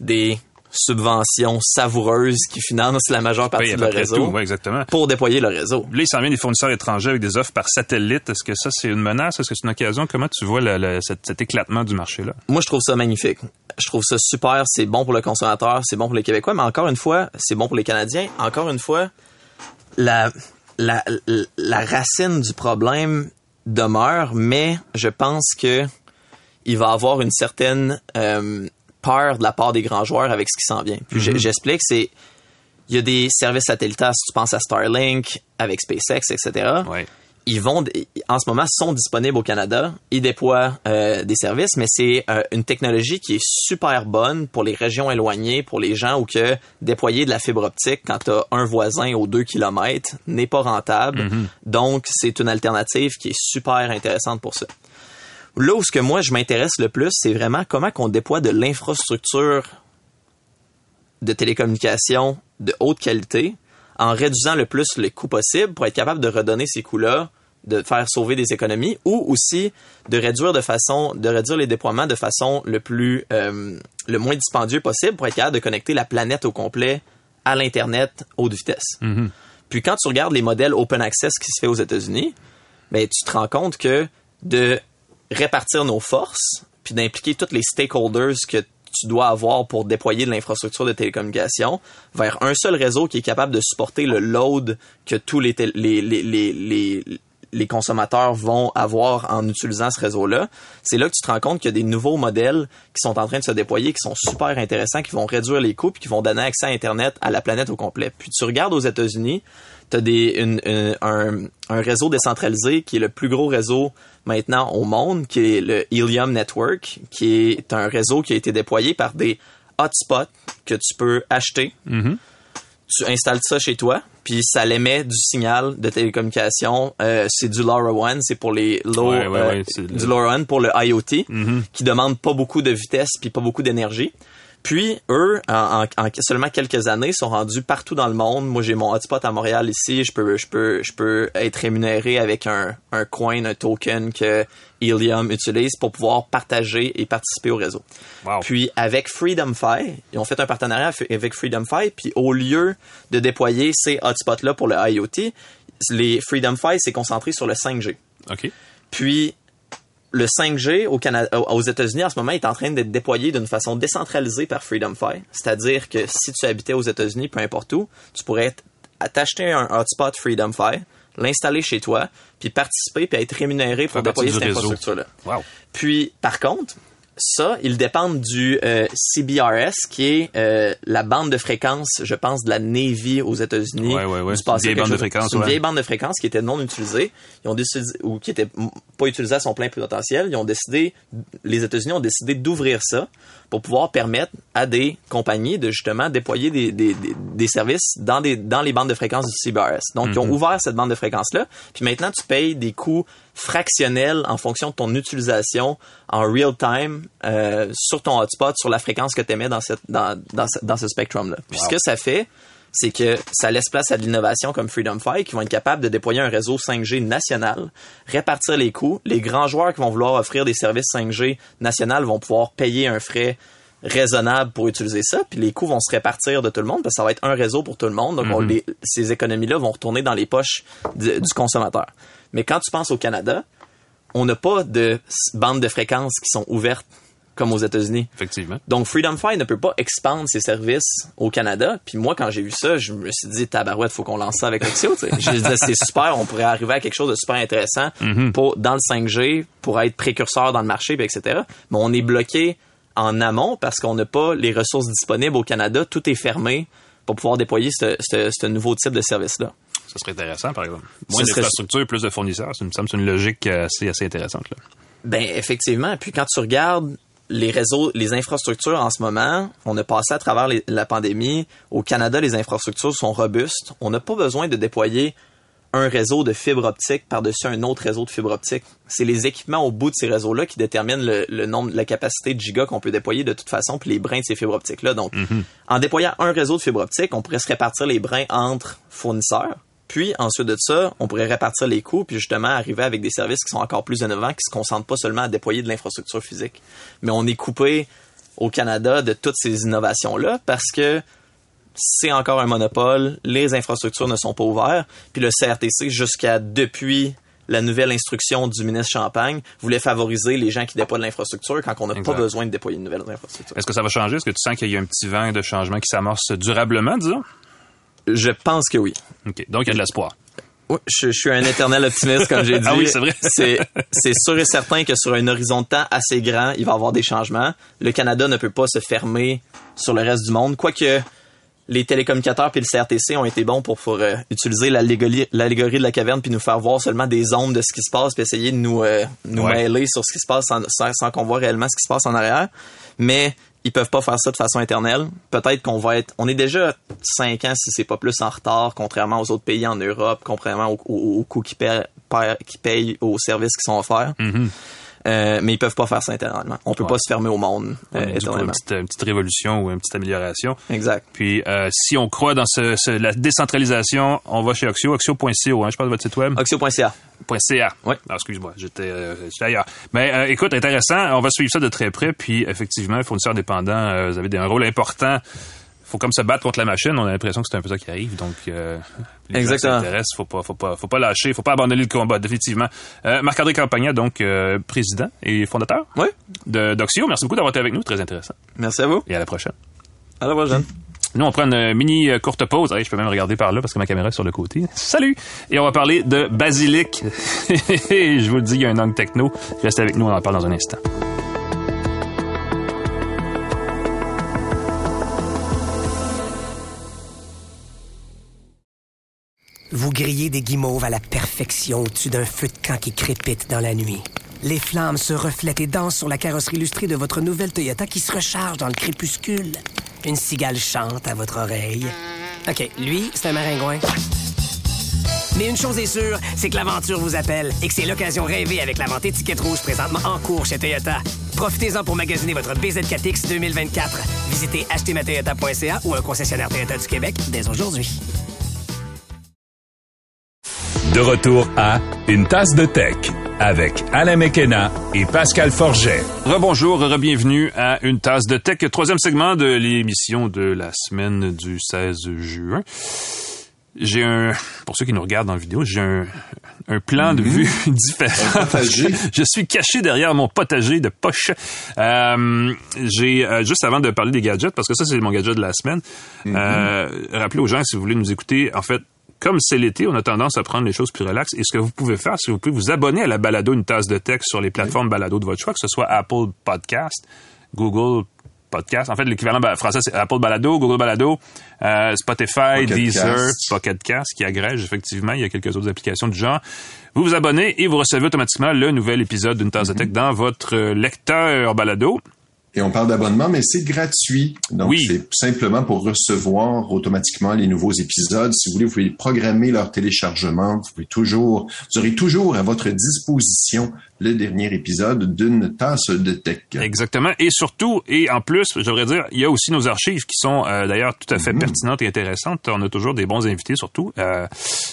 des subventions savoureuses qui financent la majeure partie Oui, de leur réseau tout. Ouais, exactement. pour déployer le réseau. Là, il s'en vient des fournisseurs étrangers avec des offres par satellite. Est-ce que ça, c'est une menace? Est-ce que c'est une occasion? Comment tu vois le- le- cet, cet éclatement du marché-là? Moi, je trouve ça magnifique. Je trouve ça super. C'est bon pour le consommateur, c'est bon pour les Québécois, mais encore une fois, c'est bon pour les Canadiens. Encore une fois, la, la, la racine du problème demeure, mais je pense que il va avoir une certaine euh, peur de la part des grands joueurs avec ce qui s'en vient. Puis j'ai- j'explique, c'est il y a des services satellitaires, si tu penses à Starlink, avec SpaceX, etc Ouais. ils vont en ce moment sont disponibles au Canada. Ils déploient euh, des services, mais c'est euh, une technologie qui est super bonne pour les régions éloignées, pour les gens où que déployer de la fibre optique quand tu as un voisin aux deux kilomètres n'est pas rentable. Donc c'est une alternative qui est super intéressante pour ça. Là où ce que moi je m'intéresse le plus, c'est vraiment comment qu'on déploie de l'infrastructure de télécommunications de haute qualité en réduisant le plus les coûts possibles pour être capable de redonner ces coûts-là, de faire sauver des économies ou aussi de réduire de façon, de réduire les déploiements de façon le plus, euh, le moins dispendieux possible pour être capable de connecter la planète au complet à l'internet haute vitesse. Puis quand tu regardes les modèles open access qui se fait aux États-Unis, ben tu te rends compte que de répartir nos forces puis d'impliquer tous les stakeholders que tu dois avoir pour déployer de l'infrastructure de télécommunication vers un seul réseau qui est capable de supporter le load que tous les, les, les, les, les consommateurs vont avoir en utilisant ce réseau-là, c'est là que tu te rends compte qu'il y a des nouveaux modèles qui sont en train de se déployer, qui sont super intéressants, qui vont réduire les coûts, puis qui vont donner accès à Internet à la planète au complet. Puis tu regardes aux États-Unis, tu as des, une- une- un, un réseau décentralisé qui est le plus gros réseau maintenant au monde, qui est le Helium Network, qui est un réseau qui a été déployé par des hotspots que tu peux acheter. Tu installes ça chez toi, puis ça l'émet du signal de télécommunication. Euh, c'est du LoRaWAN, c'est pour les low, Ouais, ouais, euh, ouais, c'est le- du LoRaWAN pour le IoT, qui demande pas beaucoup de vitesse puis pas beaucoup d'énergie. Puis eux, en, en- en seulement quelques années, sont rendus partout dans le monde. Moi, j'ai mon hotspot à Montréal ici. Je peux, je peux, je peux être rémunéré avec un, un coin, un token que Helium utilise pour pouvoir partager et participer au réseau. Wow. Puis avec FreedomFi, ils ont fait un partenariat avec FreedomFi, puis au lieu de déployer ces hotspots-là pour le IoT, les FreedomFi s'est concentré sur le 5G. OK. Puis le 5G au Canada, aux États-Unis en ce moment est en train d'être déployé d'une façon décentralisée par FreedomFi. C'est-à-dire que si tu habitais aux États-Unis, peu importe où, tu pourrais t'acheter un hotspot FreedomFi, l'installer chez toi, puis participer, puis être rémunéré pour déployer cette infrastructure-là. Wow. Puis, par contre, ça, ils dépendent du euh, CBRS, qui est euh, la bande de fréquence, je pense, de la Navy aux États-Unis. Ouais, ouais, ouais. du C'est une passé, bande de fréquence, une ouais. vieille bande de fréquence qui était non utilisée. Ils ont décidé, ou qui était pas utilisée à son plein potentiel. Ils ont décidé, les États-Unis ont décidé d'ouvrir ça pour pouvoir permettre à des compagnies de justement déployer des, des, des, des services dans, des, dans les bandes de fréquence du CBRS. Donc, ils ont ouvert cette bande de fréquence-là. Puis maintenant, tu payes des coûts fractionnels en fonction de ton utilisation en real time euh, sur ton hotspot, sur la fréquence que tu émets dans, cette, dans, dans, ce, dans ce spectrum-là. Puis ce que ça fait, c'est que ça laisse place à de l'innovation comme FreedomFi qui vont être capables de déployer un réseau 5G national, répartir les coûts. Les grands joueurs qui vont vouloir offrir des services 5G national vont pouvoir payer un frais raisonnable pour utiliser ça, puis les coûts vont se répartir de tout le monde, parce que ça va être un réseau pour tout le monde, donc on- Mhm. les- ces économies-là vont retourner dans les poches du consommateur. Mais quand tu penses au Canada, on n'a pas de bandes de fréquences qui sont ouvertes comme aux États-Unis. Effectivement. Donc Freedom Fi ne peut pas expandre ses services au Canada. Puis moi, quand j'ai vu ça, je me suis dit tabarouette, faut qu'on lance ça avec Oxio. Je disais c'est super, on pourrait arriver à quelque chose de super intéressant pour dans le 5G pour être précurseur dans le marché, puis etc. Mais on est bloqué en amont parce qu'on n'a pas les ressources disponibles au Canada. Tout est fermé pour pouvoir déployer ce, ce- ce nouveau type de service-là. Ça serait intéressant, par exemple. Moins Ce serait- d'infrastructures, plus de fournisseurs. Ça me semble c'est une logique assez, assez intéressante. Là. Ben effectivement. Puis quand tu regardes les réseaux, les infrastructures en ce moment, on a passé à travers les- la pandémie. Au Canada, les infrastructures sont robustes. On n'a pas besoin de déployer un réseau de fibre optique par-dessus un autre réseau de fibre optique. C'est les équipements au bout de ces réseaux-là qui déterminent le, le nombre, la capacité de gigas qu'on peut déployer de toute façon, puis les brins de ces fibres optiques-là. Donc, en déployant un réseau de fibre optique, on pourrait se répartir les brins entre fournisseurs. Puis ensuite de ça, on pourrait répartir les coûts, puis justement arriver avec des services qui sont encore plus innovants, qui se concentrent pas seulement à déployer de l'infrastructure physique. Mais on est coupé au Canada de toutes ces innovations-là parce que c'est encore un monopole, les infrastructures ne sont pas ouvertes, puis le CRTC, jusqu'à depuis la nouvelle instruction du ministre Champagne, voulait favoriser les gens qui déploient de l'infrastructure quand on n'a pas besoin de déployer de nouvelles infrastructures. Est-ce que ça va changer? Est-ce que tu sens qu'il y a un petit vent de changement qui s'amorce durablement, disons? Je pense que oui. OK. Donc, il y a de l'espoir. Oui, je, je suis un éternel optimiste, comme j'ai dit. Ah oui, c'est vrai. c'est, sûr et certain que sur un horizon de temps assez grand, il va y avoir des changements. Le Canada ne peut pas se fermer sur le reste du monde, quoique les télécommunicateurs puis le CRTC ont été bons pour, pour, euh, utiliser l'allégorie, l'allégorie de la caverne puis nous faire voir seulement des ondes de ce qui se passe puis essayer de nous, euh, nous Ouais. mêler sur ce qui se passe sans, sans, sans qu'on voit réellement ce qui se passe en arrière. Mais ils peuvent pas faire ça de façon éternelle. Peut-être qu'on va être, on est déjà cinq ans si c'est pas plus en retard, contrairement aux autres pays en Europe, contrairement aux, aux- coûts qui payent aux services qui sont offerts. Euh, mais ils peuvent pas faire ça éternellement. On peut Ouais. pas se fermer au monde euh, Ouais, une éternellement. petite, une petite révolution ou une petite amélioration. Exact. Puis, euh, si on croit dans ce, ce- la décentralisation, on va chez Oxio, oxio.co, hein, je pense votre site web. Oxio.ca. .ca. Ouais. Ah, excuse-moi, j'étais euh, ailleurs. Mais écoute, intéressant, on va suivre ça de très près. Puis, effectivement, fournisseurs dépendants, euh, vous avez un rôle important. Faut comme se battre contre la machine. On a l'impression que c'est un peu ça qui arrive. Donc, euh, les Exactement. gens. Faut pas, faut pas, faut pas lâcher. Faut pas abandonner le combat, définitivement. Euh, Marc-André Campagna, donc, euh, président et fondateur Oui. de d'Oxio. Merci beaucoup d'avoir été avec nous. Très intéressant. Merci à vous. Et à la prochaine. À la prochaine. Nous, on prend une mini euh, courte pause. Allez, je peux même regarder par là parce que ma caméra est sur le côté. Salut! Et on va parler de basilic. je vous le dis, il y a un angle techno. Restez avec nous, on en parle dans un instant. Vous grillez des guimauves à la perfection au-dessus d'un feu de camp qui crépite dans la nuit. Les flammes se reflètent et dansent sur la carrosserie illustrée de votre nouvelle Toyota qui se recharge dans le crépuscule. Une cigale chante à votre oreille. OK, lui, c'est un maringouin. Mais une chose est sûre, c'est que l'aventure vous appelle et que c'est l'occasion rêvée avec la vente étiquette rouge présentement en cours chez Toyota. Profitez-en pour magasiner votre BZ4X 2024. Visitez achetermatoyota.ca ou un concessionnaire Toyota du Québec dès aujourd'hui. De retour à Une tasse de tech avec Alain Mekena et Pascal Forget. Rebonjour, re-bienvenue à Une tasse de tech, troisième segment de l'émission de la semaine du 16 juin. J'ai un, pour ceux qui nous regardent en vidéo, j'ai un, un plan de vue différent. Je suis caché derrière mon potager de poche. Euh, j'ai euh, juste avant de parler des gadgets, parce que ça c'est mon gadget de la semaine. euh, rappelez aux gens si vous voulez nous écouter, en fait. Comme c'est l'été, on a tendance à prendre les choses plus relaxes. Et ce que vous pouvez faire, c'est que vous pouvez vous abonner à la balado Une tasse de texte sur les plateformes balado de votre choix, que ce soit Apple Podcast, Google Podcast. En fait, l'équivalent français, c'est Apple Balado, Google Balado, euh, Spotify, Pocket Deezer, Cast. Pocket Cast, qui agrège effectivement. Il y a quelques autres applications du genre. Vous vous abonnez et vous recevez automatiquement le nouvel épisode d'une tasse de tech dans votre euh, lecteur balado. Et on parle d'abonnement, mais c'est gratuit. Donc, Oui. c'est simplement pour recevoir automatiquement les nouveaux épisodes. Si vous voulez, vous pouvez programmer leur téléchargement. Vous pouvez toujours, vous aurez toujours à votre disposition le dernier épisode d'une tasse de tech. Exactement. Et surtout, et en plus, je devrais dire, il y a aussi nos archives qui sont euh, d'ailleurs tout à fait pertinentes et intéressantes. On a toujours des bons invités, surtout. Euh,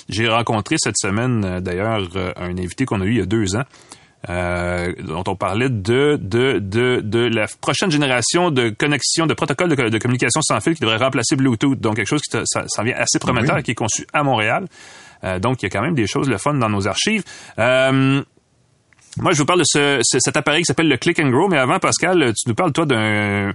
J'ai rencontré cette semaine, euh, d'ailleurs, un invité qu'on a eu il y a deux ans. Euh, dont on parlait de, de, de, de la prochaine génération de connexion, de protocole de, communication sans fil qui devrait remplacer Bluetooth. Donc, quelque chose qui ça, vient assez prometteur et qui est conçu à Montréal. Euh, donc, il y a quand même des choses le fun dans nos archives. Euh, moi, je vous parle de ce, cet appareil qui s'appelle le Click and Grow, mais avant, Pascal, tu nous parles, toi, d'un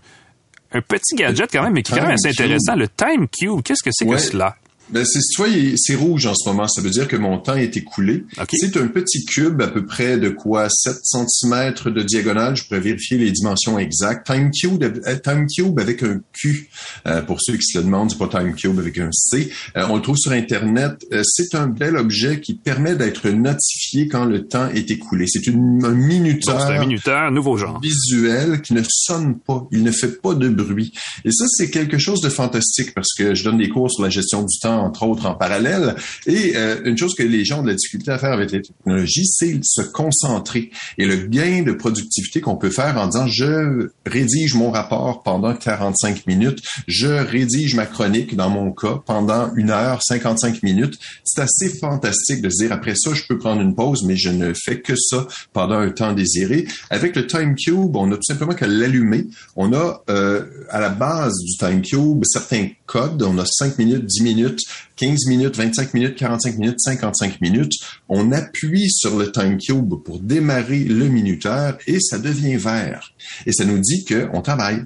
un petit gadget quand même, mais qui est quand même assez intéressant, le Time Cube. Qu'est-ce que c'est que cela? Ben c'est tu vois, c'est rouge en ce moment. Ça veut dire que mon temps est écoulé. C'est un petit cube à peu près de quoi? 7 cm de diagonale. Je pourrais vérifier les dimensions exactes. Time Cube, euh, Time Cube avec un Q. Euh, pour ceux qui se le demandent, c'est pas Time Cube avec un C. Euh, on le trouve sur Internet. c'est un bel objet qui permet d'être notifié quand le temps est écoulé. C'est un minuteur. C'est un minuteur, nouveau genre. Visuel qui ne sonne pas. Il ne fait pas de bruit. Et ça, c'est quelque chose de fantastique parce que je donne des cours sur la gestion du temps entre autres en parallèle. Et euh, une chose que les gens ont de la difficulté à faire avec les technologies, c'est se concentrer. Et le gain de productivité qu'on peut faire en disant je rédige mon rapport pendant 45 minutes, je rédige ma chronique dans mon cas pendant une heure 55 minutes, c'est assez fantastique de se dire après ça je peux prendre une pause, mais je ne fais que ça pendant un temps désiré. Avec le Time Cube, on a tout simplement qu'à l'allumer. On a euh, à la base du Time Cube certains codes. On a 5 minutes, 10 minutes, 15 minutes, 25 minutes, 45 minutes, 55 minutes. On appuie sur le time cube pour démarrer le minuteur et ça devient vert. Et ça nous dit qu'on travaille.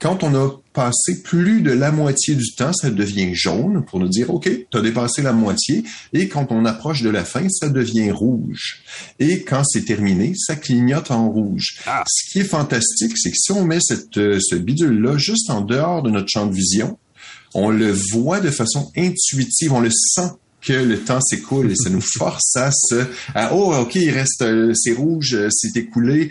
Quand on a passé plus de la moitié du temps, ça devient jaune pour nous dire, OK, tu as dépassé la moitié. Et quand on approche de la fin, ça devient rouge. Et quand c'est terminé, ça clignote en rouge. Ah. Ce qui est fantastique, c'est que si on met cette, euh, ce bidule-là juste en dehors de notre champ de vision, on le voit de façon intuitive, on le sent que le temps s'écoule et ça nous force à se oh ok il reste euh, c'est rouge euh, c'est écoulé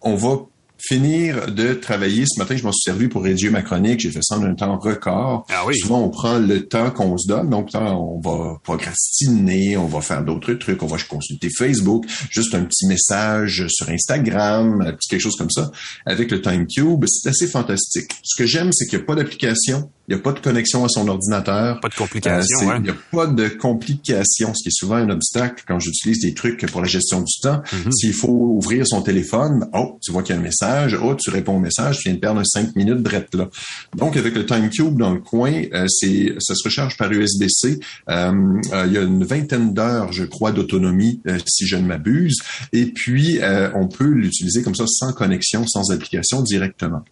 on va finir de travailler. Ce matin, je m'en suis servi pour rédiger ma chronique. J'ai fait ça en un temps record. Ah oui. Souvent, on prend le temps qu'on se donne. Donc, on va procrastiner, on va faire d'autres trucs, on va consulter Facebook, juste un petit message sur Instagram, quelque chose comme ça. Avec le Time Cube, c'est assez fantastique. Ce que j'aime, c'est qu'il n'y a pas d'application. Il n'y a pas de connexion à son ordinateur. Pas de complications. Euh, il n'y a pas de complications, ce qui est souvent un obstacle quand j'utilise des trucs pour la gestion du temps. Mm-hmm. S'il faut ouvrir son téléphone, oh, tu vois qu'il y a un message, oh, tu réponds au message, tu viens de perdre cinq minutes de là. Donc, avec le Time Cube dans le coin, euh, c'est ça se recharge par USB-C. Euh, il y a une vingtaine d'heures, je crois, d'autonomie, si je ne m'abuse. Et puis, on peut l'utiliser comme ça, sans connexion, sans application, directement.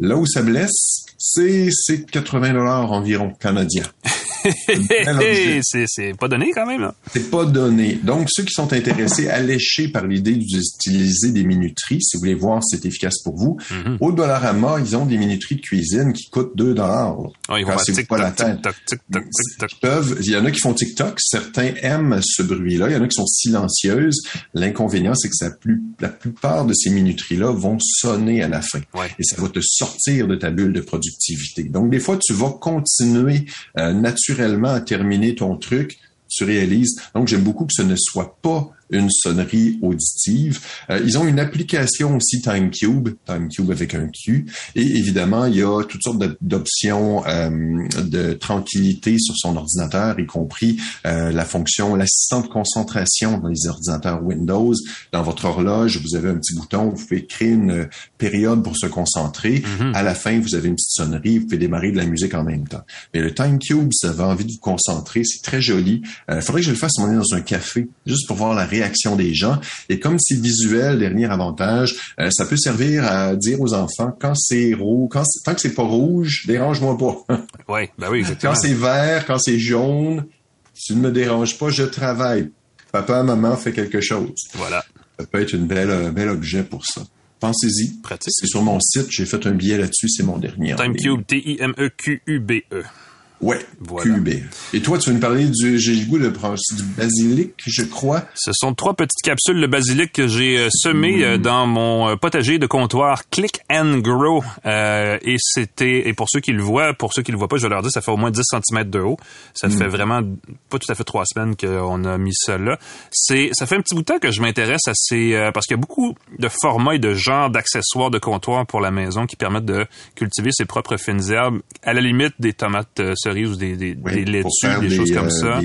Là où ça blesse, c'est 80 dollars environ canadiens. c'est pas donné quand même. C'est pas donné. Donc, ceux qui sont intéressés, alléchés par l'idée d'utiliser des minuteries, si vous voulez voir si c'est efficace pour vous, mm-hmm. au Dollarama, ils ont des minuteries de cuisine qui coûtent 2 dollars. Oh, ils vont pas la tête. il y en a qui font TikTok. Certains aiment ce bruit-là. Il y en a qui sont silencieuses. L'inconvénient, c'est que ça, plus, la plupart de ces minuteries-là vont sonner à la fin. Et ça va te sortir de ta bulle de Donc, des fois, tu vas continuer euh, naturellement à terminer ton truc, tu réalises. Donc, j'aime beaucoup que ce ne soit pas une sonnerie auditive. Euh, ils ont une application aussi TimeCube, TimeCube avec un Q. Et évidemment, il y a toutes sortes d'options euh, de tranquillité sur son ordinateur, y compris euh, la fonction l'assistant de concentration dans les ordinateurs Windows. Dans votre horloge, vous avez un petit bouton, vous pouvez créer une période pour se concentrer. Mm-hmm. À la fin, vous avez une petite sonnerie, vous pouvez démarrer de la musique en même temps. Mais le TimeCube, ça va envie de vous concentrer, c'est très joli. Il faudrait que je le fasse on est dans un café, juste pour voir la réaction réaction des gens. Et comme c'est visuel, dernier avantage, euh, ça peut servir à dire aux enfants quand c'est rouge, quand tant que c'est pas rouge, dérange-moi pas. oui, ben oui, Quand c'est vert, quand c'est jaune, tu ne me déranges pas, je travaille. Papa, maman fait quelque chose. Voilà. Ça peut être une belle, un bel objet pour ça. Pensez-y. Pratique. C'est sur mon site, j'ai fait un billet là-dessus, c'est mon dernier. Timecube, T-I-M-E-Q-U-B-E. -E. Ouais, voilà. Et toi, tu veux nous parler du, j'ai le goût de du basilic, je crois? Ce sont trois petites capsules de basilic que j'ai euh, semées euh, mm. dans mon euh, potager de comptoir Click and Grow. et c'était, et pour ceux qui le voient, pour ceux qui le voient pas, je vais leur dire, ça fait au moins 10 cm de haut. Ça mm. fait vraiment pas tout à fait trois semaines qu'on a mis ça là. C'est, ça fait un petit bout de temps que je m'intéresse à ces, parce qu'il y a beaucoup de formats et de genres d'accessoires de comptoir pour la maison qui permettent de cultiver ses propres fines herbes, à la limite des tomates cerises ou des, des, des laitues, des, choses comme ça.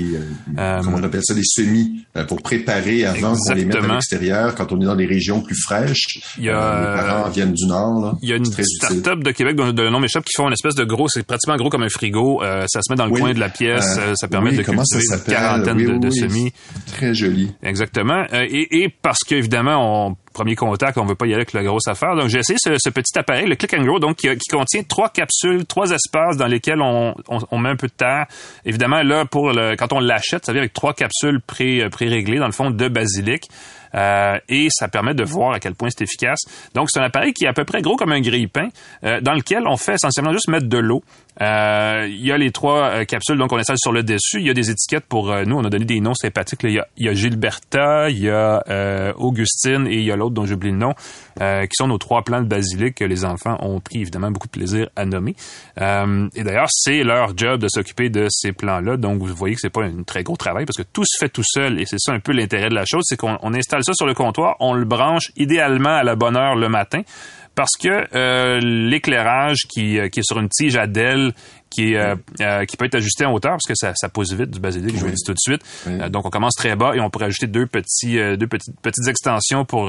comment on appelle ça, des semis pour préparer avant qu'on les mette à l'extérieur quand on est dans des régions plus fraîches. Il y a, les parents viennent du Nord. Là. Il y a une start-up de Québec dont le nom m'échappe qui font une espèce de gros, c'est pratiquement gros comme un frigo. ça se met dans le coin de la pièce. ça permet de cultiver une quarantaine de, semis. Très joli. Exactement. et, et parce qu'évidemment, on premier contact, on veut pas y aller avec la grosse affaire. Donc, j'ai essayé ce, petit appareil, le Click and Grow, donc qui, contient trois capsules, trois espaces dans lesquels on, met un peu de terre. Évidemment, là, pour quand on l'achète, ça vient avec trois capsules pré, euh, pré-réglées, dans le fond, de basilic. Euh, et ça permet de voir à quel point c'est efficace. Donc, c'est un appareil qui est à peu près gros comme un grille-pain, euh, dans lequel on fait essentiellement juste mettre de l'eau. Euh, il y a les trois capsules, donc on installe sur le dessus. Il y a des étiquettes pour nous. On a donné des noms sympathiques. Il, y a, Gilberta, il y a Augustine et il y a l'autre dont j'oublie le nom, qui sont nos trois plants de basilic que les enfants ont pris évidemment beaucoup de plaisir à nommer. et d'ailleurs, c'est leur job de s'occuper de ces plants-là. Donc, vous voyez que c'est pas un très gros travail parce que tout se fait tout seul. Et c'est ça un peu l'intérêt de la chose, c'est qu'on installe ça sur le comptoir, on le branche idéalement à la bonne heure le matin parce que euh, l'éclairage qui, euh, qui, est sur une tige à DEL qui, euh, qui peut être ajusté en hauteur parce que ça, ça pousse vite du basilic, je vous le dis tout de suite. donc on commence très bas et on pourrait ajouter deux petits deux petites petites extensions pour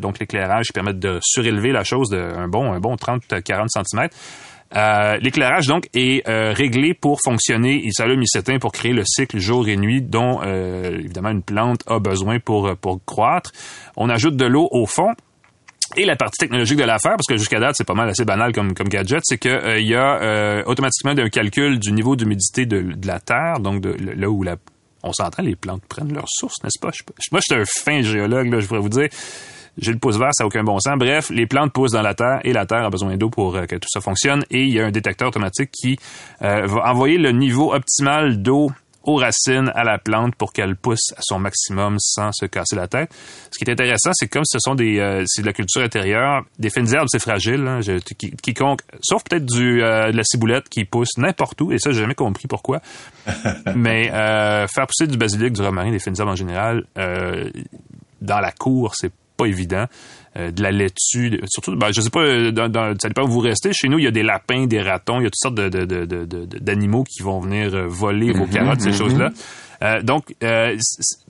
donc l'éclairage qui permettent de surélever la chose de un bon un bon 30 40 cm. Euh, l'éclairage, donc, est euh, réglé pour fonctionner. Il s'allume, il s'éteint pour créer le cycle jour et nuit dont, euh, évidemment, une plante a besoin pour, pour croître. On ajoute de l'eau au fond. Et la partie technologique de l'affaire, parce que jusqu'à date, c'est pas mal assez banal comme, comme gadget, c'est qu'il il y a automatiquement un calcul du niveau d'humidité de, de, la terre, donc de, là où la, on s'entend, les plantes prennent leur source, n'est-ce pas? moi, je suis un fin géologue, là, je pourrais vous dire j'ai le pouce vert, ça n'a aucun bon sens. Bref, les plantes poussent dans la terre et la terre a besoin d'eau pour euh, que tout ça fonctionne. Et il y a un détecteur automatique qui euh, va envoyer le niveau optimal d'eau aux racines à la plante pour qu'elle pousse à son maximum sans se casser la tête. Ce qui est intéressant, c'est comme ce sont des euh, c'est de la culture intérieure, des fines herbes, c'est fragile. Hein, quiconque, sauf peut-être du de la ciboulette qui pousse n'importe où, et ça j'ai jamais compris pourquoi. Mais faire pousser du basilic, du romarin, des fines herbes en général, dans la cour, c'est pas évident. Euh, de la laitue, surtout, ben, je sais pas, euh, dans, dans, ça dépend où vous restez. Chez nous, il y a des lapins, des ratons, il y a toutes sortes d'animaux de, de, qui vont venir euh, voler vos mhm, carottes, ces mhm. choses-là. Euh, donc, euh,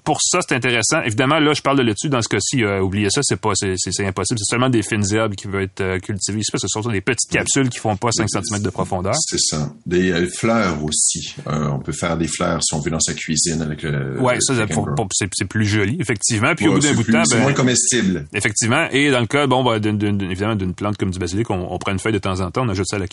pour ça, c'est intéressant. Évidemment, là, je parle de laitue. Dans ce cas-ci, euh, oubliez ça, c'est pas, c'est, impossible. C'est seulement des fines herbes qui veulent être euh, cultivées. C'est ce sont des petites capsules qui font pas 5 cm de profondeur. C'est ça. Des fleurs aussi. on peut faire des fleurs si on veut dans sa cuisine avec le. Ouais, ça, c'est, plus joli, effectivement. Puis au bout d'un bout de temps, c'est ben, moins comestible. Effectivement. Et dans le cas, bon, ben, évidemment, d'une plante comme du basilic, on, prend une feuille de temps en temps, on ajoute ça à la,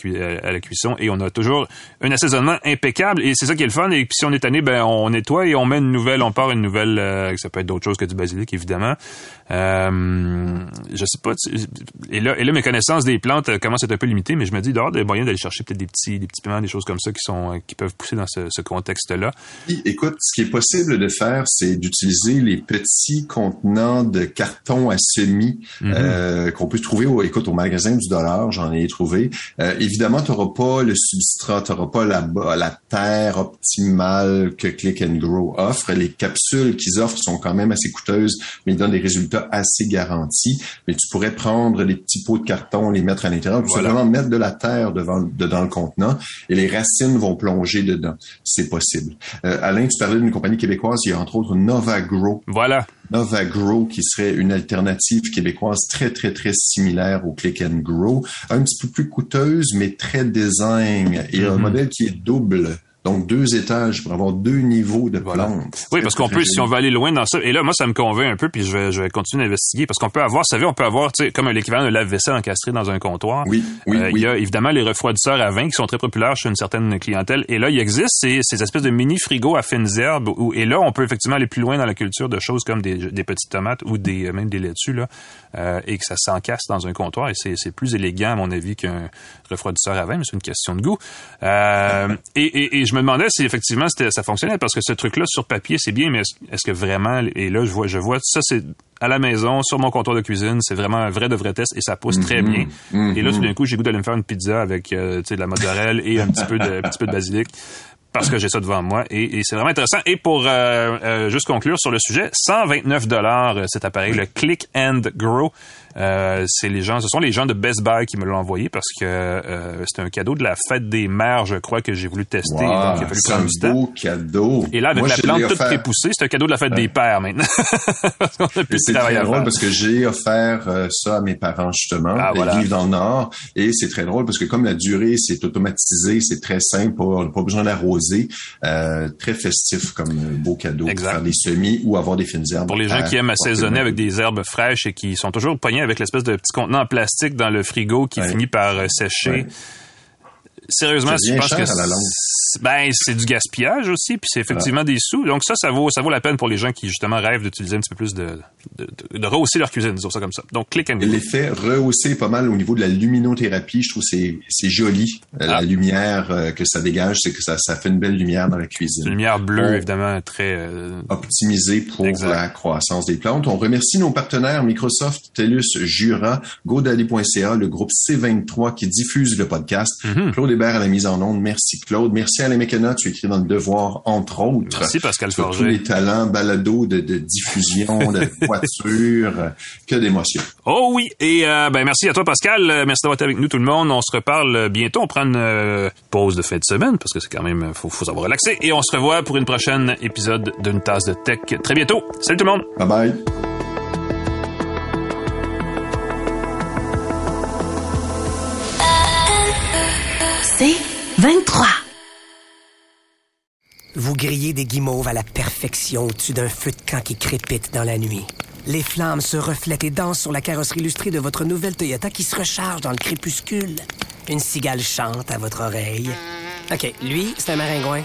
à la cuisson et on a toujours un assaisonnement impeccable. Et c'est ça qui est le fun. Et puis si on est tanné, ben, on est toi et on met une nouvelle, on part une nouvelle, euh, ça peut être d'autres choses que du basilic, évidemment. Euh, je sais pas, et là, et là, mes connaissances des plantes euh, commencent à être un peu limitées, mais je me dis, d'ailleurs, des moyens d'aller chercher peut-être des petits, des petits piments, des choses comme ça qui sont, euh, qui peuvent pousser dans ce, ce contexte-là. Écoute, ce qui est possible de faire, c'est d'utiliser les petits contenants de carton à semis mm-hmm. euh, qu'on peut trouver au, écoute, au magasin du dollar, j'en ai trouvé. Euh, évidemment, tu n'auras pas le substrat, tu n'auras pas la, la terre optimale que Click and Grow offre. Les capsules qu'ils offrent sont quand même assez coûteuses, mais ils donnent des résultats assez garantis. Mais tu pourrais prendre les petits pots de carton, les mettre à l'intérieur, voilà. simplement mettre de la terre devant, dedans le contenant et les racines vont plonger dedans. C'est possible. Euh, Alain, tu parlais d'une compagnie québécoise, il y a entre autres Nova Grow. Voilà. Nova Grow qui serait une alternative québécoise très très très similaire au Click and Grow, un petit peu plus coûteuse mais très design et un mm-hmm. modèle qui est double. Donc, deux étages pour avoir deux niveaux de plantes. Oui, parce qu'on peut, si on veut aller loin dans ça, et là, moi, ça me convainc un peu, puis je vais, je vais continuer d'investiguer, parce qu'on peut avoir, vous savez, on peut avoir, tu sais, comme l'équivalent de lave-vaisselle encastré dans un comptoir. Oui, oui, euh, Il y a évidemment les refroidisseurs à vin qui sont très populaires chez une certaine clientèle. Et là, il existe ces, ces espèces de mini-frigos à fines herbes, où, et là, on peut effectivement aller plus loin dans la culture de choses comme des, des petites tomates ou des, même des laitues, là, euh, et que ça s'encasse dans un comptoir, et c'est plus élégant, à mon avis, qu'un refroidisseur à vin, mais c'est une question de goût. Euh, et, et, et je me demandais si effectivement ça fonctionnait parce que ce truc-là sur papier c'est bien, mais est-ce que vraiment et là je vois je vois ça c'est à la maison sur mon comptoir de cuisine c'est vraiment un vrai de vrai test et ça pousse très mm-hmm. bien. Et là tout d'un coup j'ai goût d'aller me faire une pizza avec euh, tu sais de la mozzarella et un petit peu de un petit peu de basilic parce que j'ai ça devant moi et, c'est vraiment intéressant. Et pour juste conclure sur le sujet, 129 dollars cet appareil, le Click and Grow. Euh, c'est les gens, ce sont les gens de Best Buy qui me l'ont envoyé parce que euh, c'était un cadeau de la fête des mères, je crois que j'ai voulu tester. donc il a fallu prendre du temps. beau cadeau. Et là, avec la plante toute prépoussée, c'est un cadeau de la fête des pères maintenant. c'est très drôle parce que j'ai offert euh, ça à mes parents justement. Ah, Ils vivent dans le Nord et c'est très drôle parce que comme la durée c'est automatisé, c'est très simple, on n'a pas besoin d'arroser. Euh, très festif comme beau cadeau pour faire des semis ou avoir des fines herbes. Pour les gens qui aiment assaisonner avec des herbes fraîches et qui sont toujours avec l'espèce de petit contenant en plastique dans le frigo qui finit par euh, sécher. Sérieusement, je pense que ben c'est du gaspillage aussi, puis c'est effectivement des sous. Donc ça, ça vaut ça vaut la peine pour les gens qui justement rêvent d'utiliser un petit peu plus de de, de, rehausser leur cuisine, disons ça comme ça. Donc click and L'effet rehausser pas mal au niveau de la luminothérapie, je trouve c'est c'est joli euh, la ah. lumière euh, que ça dégage, c'est que ça ça fait une belle lumière dans la cuisine. Une lumière bleue évidemment très euh, optimisée pour la croissance des plantes. On remercie nos partenaires Microsoft, TELUS, Jura, GoDaddy.ca, le groupe C23 qui diffuse le podcast. Mm-hmm. Claude Hébert à la mise en onde. Merci Claude. Merci Alain McKenna, tu écris dans le Devoir entre autres. Merci Pascal Forger. Tous les talents balado de, de diffusion de voiture, que d'émotions. Oh oui, et euh, ben merci à toi Pascal, euh, merci d'avoir été avec nous tout le monde. On se reparle euh, bientôt, on prend une pause de fin de semaine parce que c'est quand même faut faut savoir relaxer et on se revoit pour une prochaine épisode d'une tasse de tech très bientôt. Salut tout le monde. Bye bye. C'est 23. Vous grillez des guimauves à la perfection au-dessus d'un feu de camp qui crépite dans la nuit. Les flammes se reflètent et dansent sur la carrosserie illustrée de votre nouvelle Toyota qui se recharge dans le crépuscule. Une cigale chante à votre oreille. OK, lui, c'est un maringouin.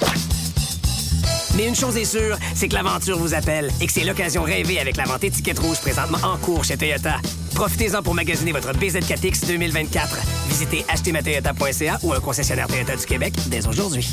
Mais une chose est sûre, c'est que l'aventure vous appelle et que c'est l'occasion rêvée avec la vente étiquette rouge présentement en cours chez Toyota. Profitez-en pour magasiner votre BZ4X 2024. Visitez htmatoyota.ca ou un concessionnaire Toyota du Québec dès aujourd'hui.